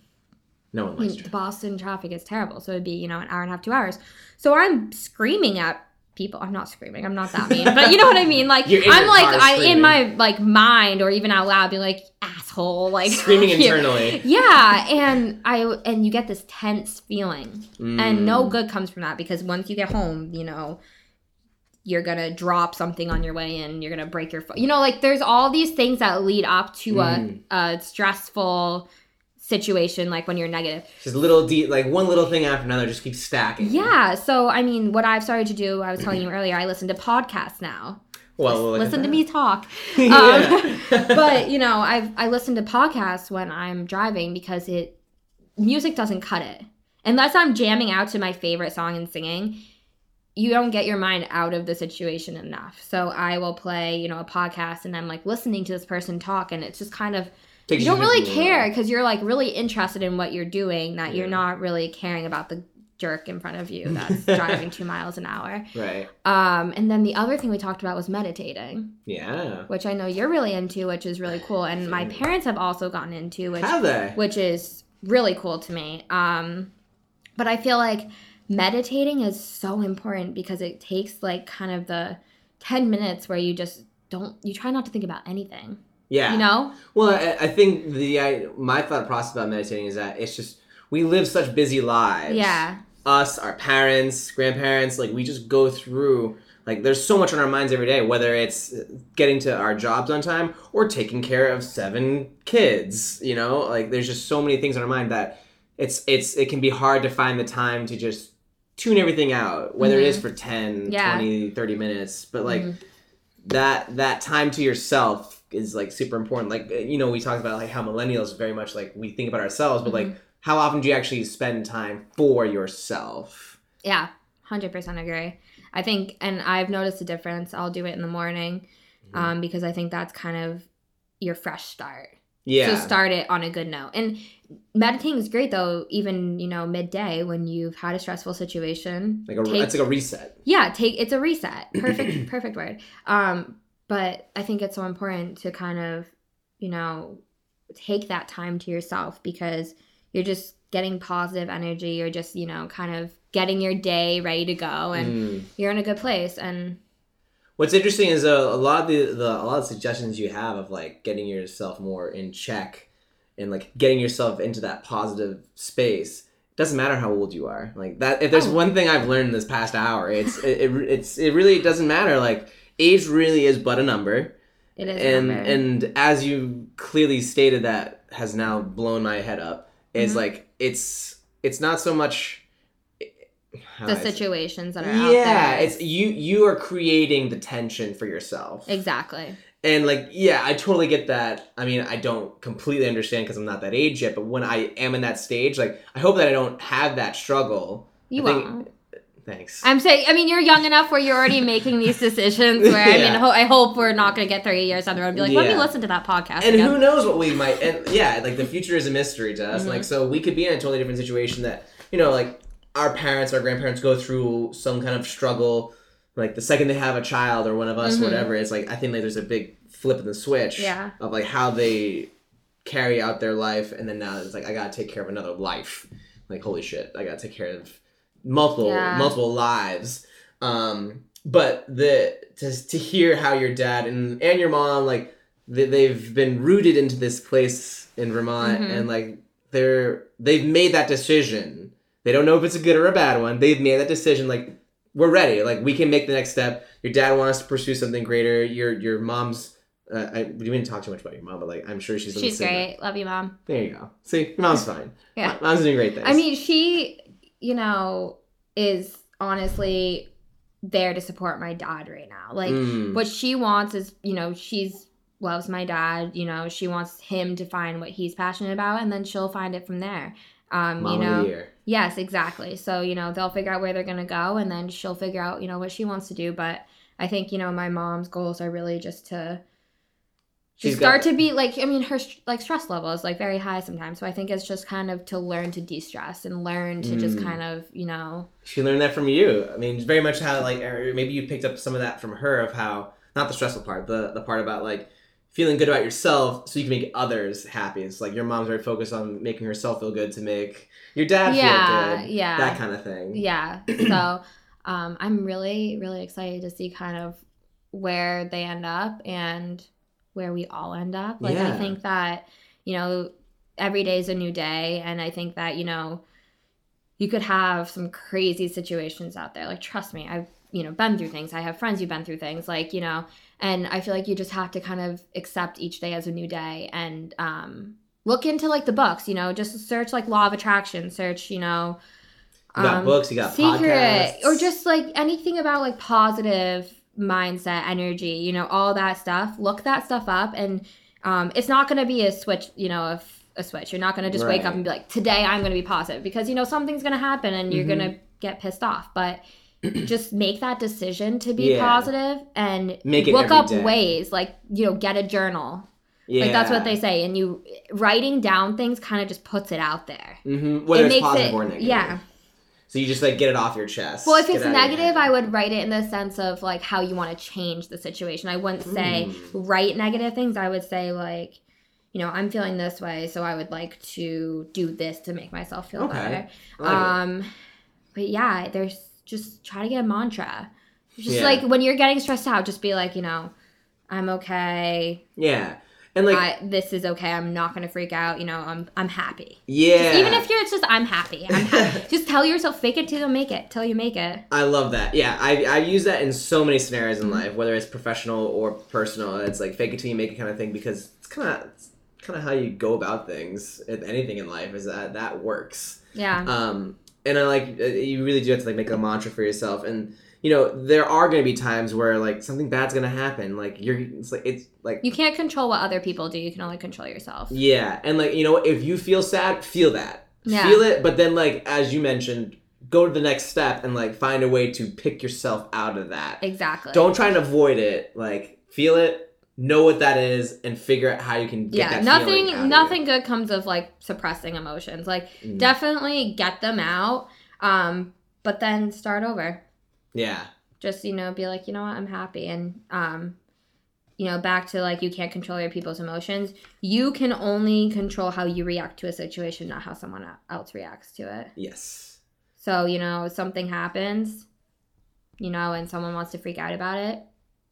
Speaker 2: No
Speaker 1: one
Speaker 2: I
Speaker 1: likes
Speaker 2: mean, the boston traffic is terrible so it'd be you know an hour and a half two hours so i'm screaming at people i'm not screaming i'm not that mean but you know what i mean like i'm like i in my like mind or even out loud be like asshole like
Speaker 1: Screaming internally.
Speaker 2: yeah and i and you get this tense feeling and no
Speaker 1: Mm.
Speaker 2: good comes from that because once you get home you know you're gonna drop something on your way in you're gonna break your foot you know like there's all these things that lead up to
Speaker 1: Mm.
Speaker 2: a, a stressful situation like when you're negative
Speaker 1: Just little de- like one little thing after another just keeps stacking.
Speaker 2: yeah so i mean what i've started to do i was telling you earlier i listen to podcasts now
Speaker 1: Well, we'll
Speaker 2: listen to
Speaker 1: that.
Speaker 2: me talk um, but you know i i listen to podcasts when i'm driving because it music doesn't cut it unless i'm jamming out to my favorite song and singing you don't get your mind out of the situation enough. So I will play, you know, a podcast and I'm like listening to this person talk and it's just kind of you don't really care because you're like really interested in what you're doing that you're not really caring about the jerk in front of you that's driving 2 miles an hour.
Speaker 1: Right.
Speaker 2: Um and then the other thing we talked about was meditating,
Speaker 1: Yeah.
Speaker 2: which I know you're really into, which is really cool and my parents have also gotten into which
Speaker 1: Have they?
Speaker 2: which is really cool to me. Um, but I feel like meditating is so important because it takes like kind of the 10 minutes where you just don't, you try not to think about anything,
Speaker 1: Yeah.
Speaker 2: you know?
Speaker 1: Well, I, I think the I, my thought process about meditating is that it's just we live such busy lives.
Speaker 2: Yeah.
Speaker 1: Us, our parents, grandparents, like we just go through. Like there's so much on our minds every day, whether it's getting to our jobs on time or taking care of seven kids. You know, like there's just so many things on our mind that it's it's it can be hard to find the time to just tune everything out, whether it is for 10,
Speaker 2: Yeah.
Speaker 1: 20, 30 minutes. But like
Speaker 2: Mhm.
Speaker 1: that that time to yourself is like super important like you know we talked about like how millennials very much like we think about ourselves but like how often do you actually spend time for yourself
Speaker 2: Yeah. 100% agree. I think, and I've noticed a difference. I'll do it in the morning um, because I think that's kind of your fresh start.
Speaker 1: yeah
Speaker 2: So start it on a good note. And meditating is great though, even, you know, midday when you've had a stressful situation.
Speaker 1: like a
Speaker 2: take-
Speaker 1: it's like a reset
Speaker 2: yeah take it's a reset perfect perfect word um but i think it's so important to kind of you know take that time to yourself because you're just getting positive energy you're just you know kind of getting your day ready to go and
Speaker 1: Mm.
Speaker 2: you're in a good place and
Speaker 1: what's interesting is uh, a lot of the, the a lot of suggestions you have of like getting yourself more in check and like getting yourself into that positive space doesn't matter how old you are like that if there's
Speaker 2: Oh.
Speaker 1: one thing i've learned this past hour it's it, it, it's it really doesn't matter like age really is but a number.
Speaker 2: It is
Speaker 1: and and as you clearly stated that has now blown my head up is
Speaker 2: Mhm.
Speaker 1: like it's it's not so much
Speaker 2: the
Speaker 1: do I say-
Speaker 2: situations that are out
Speaker 1: yeah it's you you are creating the tension for yourself.
Speaker 2: Exactly.
Speaker 1: And like yeah i totally get that. I mean i don't completely understand because i'm not that age yet but when i am in that stage like i hope that i don't have that struggle.
Speaker 2: You
Speaker 1: I think-
Speaker 2: won't
Speaker 1: thanks
Speaker 2: I'm saying, I mean, you're young enough where you're already making these decisions. Where I mean, ho- I hope we're not going to get 30 years down the road and be like, let me listen to that podcast.
Speaker 1: and
Speaker 2: again.
Speaker 1: who knows what we might and yeah like the future is a mystery to us
Speaker 2: Mhm.
Speaker 1: like so we could be in a totally different situation that you know like our parents our grandparents go through some kind of struggle like the second they have a child or one of us
Speaker 2: Mhm.
Speaker 1: whatever it's like i think like there's a big flip in the switch
Speaker 2: Yeah.
Speaker 1: of like how they carry out their life and then now it's like i gotta take care of another life like holy shit i gotta take care of multiple
Speaker 2: Yeah.
Speaker 1: multiple lives um but the to, to hear how your dad and and your mom like they, they've been rooted into this place in vermont
Speaker 2: Mhm.
Speaker 1: and like they're they've made that decision they don't know if it's a good or a bad one they've made that decision like we're ready like we can make the next step your dad wants to pursue something greater your your mom's uh, I, we didn't talk too much about your mom, but like I'm sure she's.
Speaker 2: She's great. Love you, mom.
Speaker 1: There you go. See, your mom's fine.
Speaker 2: Yeah.
Speaker 1: mom's doing great things.
Speaker 2: I mean, she, you know, is honestly there to support my dad right now. Like,
Speaker 1: Mm.
Speaker 2: what she wants is, you know, she's loves my dad. You know, she wants him to find what he's passionate about, and then she'll find it from there. Um,
Speaker 1: Mom
Speaker 2: you know. Yes, exactly. So, you know, they'll figure out where they're going to go and then she'll figure out, you know, what she wants to do. But I think, you know, my mom's goals are really just to
Speaker 1: She's
Speaker 2: just start
Speaker 1: got-
Speaker 2: to be like, I mean, her like stress level is like very high sometimes. So I think it's just kind of to learn to de stress and learn to just
Speaker 1: Mm.
Speaker 2: kind of, you know,
Speaker 1: She learned that from you. I mean, very much how like maybe you picked up some of that from her of how not the stressful part, the the part about like feeling good about yourself so you can make others happy. It's like your mom's very focused on making herself feel good to make your dad
Speaker 2: yeah,
Speaker 1: feel good.
Speaker 2: yeah.
Speaker 1: That kind of thing.
Speaker 2: Yeah. So um, I'm really, really excited to see kind of where they end up and where we all end up. Like, I think that, you know, every day is a new day. And I think that, you know, you could have some crazy situations out there. Like, trust me, I've, you know, been through things. I have friends who've been through things. Like, you know, and I feel like you just have to kind of accept each day as a new day and, um, look into like the books you know just search like law of attraction search you know
Speaker 1: You got
Speaker 2: um,
Speaker 1: books, you got
Speaker 2: secret
Speaker 1: podcasts.
Speaker 2: or just like anything about like positive mindset energy you know all that stuff look that stuff up and um, it's not going to be a switch you know a switch you're not going to just wake up and be like today i'm going to be positive because you know something's going to happen and you're
Speaker 1: Mhm.
Speaker 2: going to get pissed off but just make that decision to be
Speaker 1: Yeah.
Speaker 2: positive and
Speaker 1: Make it
Speaker 2: look up
Speaker 1: day.
Speaker 2: ways like you know get a journal
Speaker 1: Yeah.
Speaker 2: like that's what they say and you writing down things kind of just puts it out there
Speaker 1: Mm-hmm. Whether
Speaker 2: it
Speaker 1: it's
Speaker 2: makes
Speaker 1: positive
Speaker 2: it
Speaker 1: or negative.
Speaker 2: yeah
Speaker 1: So you just like get it off your chest.
Speaker 2: well if it's
Speaker 1: it out of your
Speaker 2: negative i would write it in the sense of like how you want to change the situation i wouldn't say
Speaker 1: Mm.
Speaker 2: write negative things i would say like you know i'm feeling this way so i would like to do this to make myself feel
Speaker 1: Okay.
Speaker 2: better
Speaker 1: like it.
Speaker 2: um but yeah there's just try to get a mantra just
Speaker 1: Yeah.
Speaker 2: like when you're getting stressed out just be like you know i'm okay
Speaker 1: yeah, and like
Speaker 2: I, this is okay i'm not gonna freak out you know i'm i'm happy
Speaker 1: yeah,
Speaker 2: even if you're it's just i'm happy i'm happy just tell yourself fake it till you make it till you make it
Speaker 1: I love that. Yeah, I I use that in so many scenarios in
Speaker 2: Mm-hmm.
Speaker 1: life, whether it's professional or personal. It's like fake it till you make it kind of thing because it's kind of kind of how you go about things. If anything in life is that that works.
Speaker 2: yeah
Speaker 1: Um, and I like uh, you really do have to like make a mantra for yourself. And you know there are going to be times where like something bad's going to happen. Like you're it's like it's like
Speaker 2: you can't control what other people do you can only control yourself
Speaker 1: yeah, and like you know if you feel sad, feel that.
Speaker 2: Yeah.
Speaker 1: Feel it, but then like as you mentioned, go to the next step and like find a way to pick yourself out of that.
Speaker 2: exactly
Speaker 1: Don't try and avoid it. Like feel it, know what that is, and figure out how you can get
Speaker 2: yeah
Speaker 1: that
Speaker 2: nothing
Speaker 1: feeling out of
Speaker 2: nothing good comes of like suppressing emotions like.
Speaker 1: Mm.
Speaker 2: definitely get them out um but then start over
Speaker 1: Yeah.
Speaker 2: just you know be like you know what i'm happy and um you know back to like you can't control other people's emotions you can only control how you react to a situation not how someone else reacts to it
Speaker 1: Yes.
Speaker 2: so you know something happens you know and someone wants to freak out about it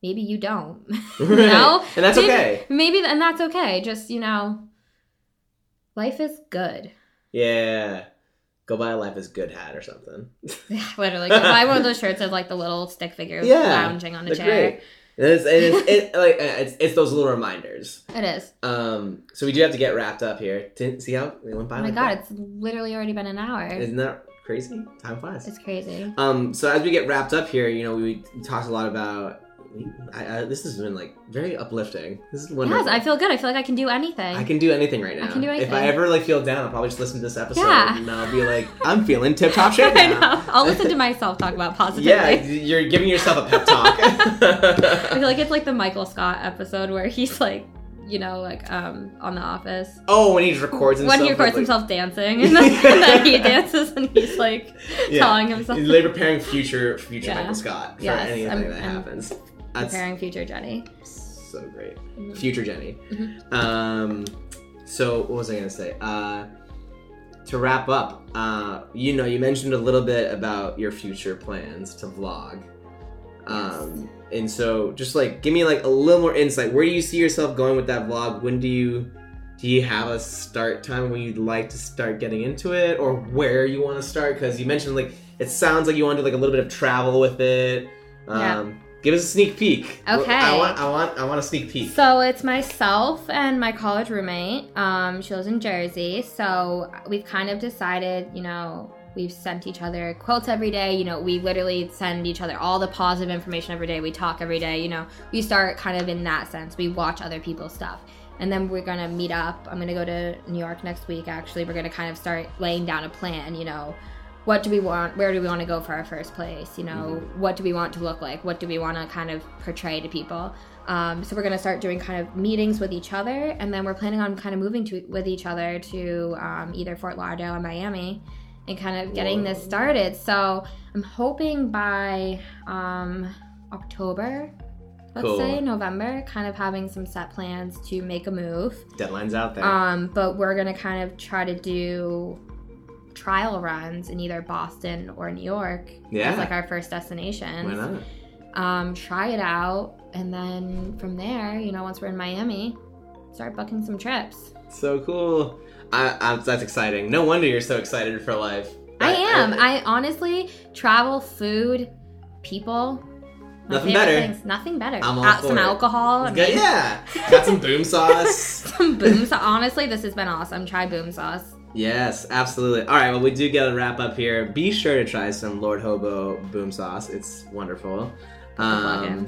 Speaker 2: maybe you don't you know
Speaker 1: and that's
Speaker 2: Maybe-
Speaker 1: okay.
Speaker 2: maybe and that's okay just you know life is good
Speaker 1: Yeah. Go buy a life is good hat or something.
Speaker 2: literally go buy one of those shirts of like the little stick figure
Speaker 1: Yeah,
Speaker 2: lounging on a chair
Speaker 1: great. It is, it, like, it's, it's those little reminders.
Speaker 2: it is
Speaker 1: Um, so we do have to get wrapped up here. Didn't see how we went by.
Speaker 2: oh my
Speaker 1: like
Speaker 2: god
Speaker 1: that?
Speaker 2: it's literally already been an hour
Speaker 1: Isn't that crazy? Time flies.
Speaker 2: it's crazy
Speaker 1: Um, so as we get wrapped up here, you know, we talked a lot about. I, I, this has been like very uplifting. This is wonderful.
Speaker 2: yes i feel good i feel like i can do anything
Speaker 1: I can do anything right now.
Speaker 2: I can do anything.
Speaker 1: If I ever like feel down, I'll probably just listen to this episode
Speaker 2: Yeah.
Speaker 1: and I'll be like, I'm feeling tip top shape
Speaker 2: I
Speaker 1: now.
Speaker 2: know. I'll listen to myself talk about positivity.
Speaker 1: Yeah, you're giving yourself a pep talk.
Speaker 2: I feel like it's like the Michael Scott episode where he's like, you know, like um on The Office.
Speaker 1: oh, when he records himself.
Speaker 2: when he records
Speaker 1: like-
Speaker 2: himself dancing and then, and then he dances and he's like
Speaker 1: Yeah.
Speaker 2: telling himself
Speaker 1: like preparing future future
Speaker 2: Yeah.
Speaker 1: Michael Scott for
Speaker 2: Yes,
Speaker 1: anything
Speaker 2: I'm-
Speaker 1: that
Speaker 2: I'm
Speaker 1: happens. That's
Speaker 2: preparing future Jenny.
Speaker 1: so great.
Speaker 2: Mhm.
Speaker 1: Future Jenny.
Speaker 2: Mhm.
Speaker 1: Um, so what was I gonna say? Uh, to wrap up, uh, you know, you mentioned a little bit about your future plans to vlog. Um, and so just like give me like a little more insight. Where do you see yourself going with that vlog? When do you do you have a start time when you'd like to start getting into it, or where you want to start? Because you mentioned like it sounds like you want to do like a little bit of travel with it. Um,
Speaker 2: Yeah.
Speaker 1: Give us a sneak peek.
Speaker 2: Okay.
Speaker 1: I want, I want, I want a sneak peek.
Speaker 2: So it's myself and my college roommate. Um, she lives in Jersey. So we've kind of decided, you know, we've sent each other quotes every day. You know, we literally send each other all the positive information every day. We talk every day. You know, we start kind of in that sense. We watch other people's stuff. And then we're gonna meet up. I'm gonna go to New York next week. Actually, we're gonna kind of start laying down a plan. You know, what do we want? Where do we want to go for our first place? You know, what do we want to look like? What do we want to kind of portray to people? Um, so we're gonna start doing kind of meetings with each other, and then we're planning on kind of moving to with each other to um, either Fort Lauderdale or Miami, and kind of getting this started. So I'm hoping by um, October, let's
Speaker 1: Cool.
Speaker 2: say November, kind of having some set plans to make a move.
Speaker 1: Deadlines out there.
Speaker 2: Um, but we're gonna kind of try to do trial runs in either Boston or New York
Speaker 1: Yeah.
Speaker 2: as like our first
Speaker 1: Why not?
Speaker 2: Um, try it out, and then from there, you know, once we're in Miami, start booking some trips.
Speaker 1: So cool. I, I, that's exciting. No wonder you're so excited for life.
Speaker 2: I am. I honestly travel, food, people.
Speaker 1: Nothing better.
Speaker 2: Things. Nothing better.
Speaker 1: I'm all
Speaker 2: some
Speaker 1: it.
Speaker 2: alcohol. I mean,
Speaker 1: yeah. Got some boom sauce.
Speaker 2: some boom sauce. Honestly, this has been awesome. Try boom sauce.
Speaker 1: Yes, absolutely. All right, well, we do get a wrap up here. Be sure to try some Lord Hobo boom sauce. It's wonderful. Um,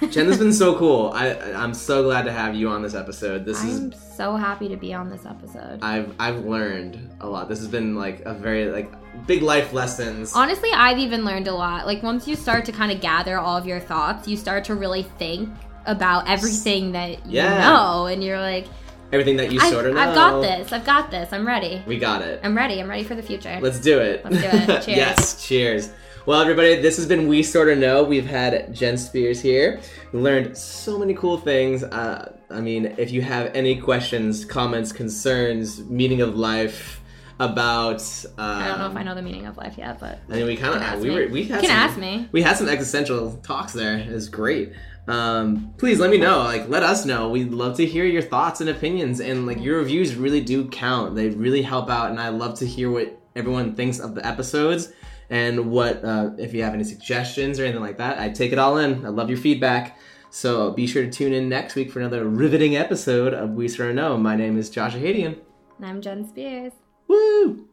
Speaker 1: Jen, this has been so cool. I I'm so glad to have you on this episode. This
Speaker 2: I'm
Speaker 1: is
Speaker 2: so happy to be on this episode.
Speaker 1: I've I've learned a lot. This has been like a very like big life lessons.
Speaker 2: Honestly, I've even learned a lot. Like once you start to kind of gather all of your thoughts, you start to really think about everything that you
Speaker 1: Yeah.
Speaker 2: know, and you're like,
Speaker 1: Everything that you
Speaker 2: I've,
Speaker 1: sort of know.
Speaker 2: I've got this. I've got this. I'm ready.
Speaker 1: We got it.
Speaker 2: I'm ready. I'm ready for the future.
Speaker 1: Let's do it.
Speaker 2: Let's do it. Cheers.
Speaker 1: yes, cheers. Well, everybody, this has been We Sort of Know. We've had Jen Spears here. We learned so many cool things. Uh, I mean, if you have any questions, comments, concerns, meaning of life about, uh,
Speaker 2: I don't know if I know the meaning of life yet, but
Speaker 1: I mean, we kind of we were we had
Speaker 2: You can
Speaker 1: some,
Speaker 2: ask me.
Speaker 1: We had some existential talks there. It was great. Um, please let me know. Like, let us know. We'd love to hear your thoughts and opinions. And like, your reviews really do count. They really help out. And I love to hear what everyone thinks of the episodes and what uh, if you have any suggestions or anything like that. I take it all in. I love your feedback. So be sure to tune in next week for another riveting episode of We of Know. My name is Joshua Hadian.
Speaker 2: And I'm Jen Spears.
Speaker 1: Woo!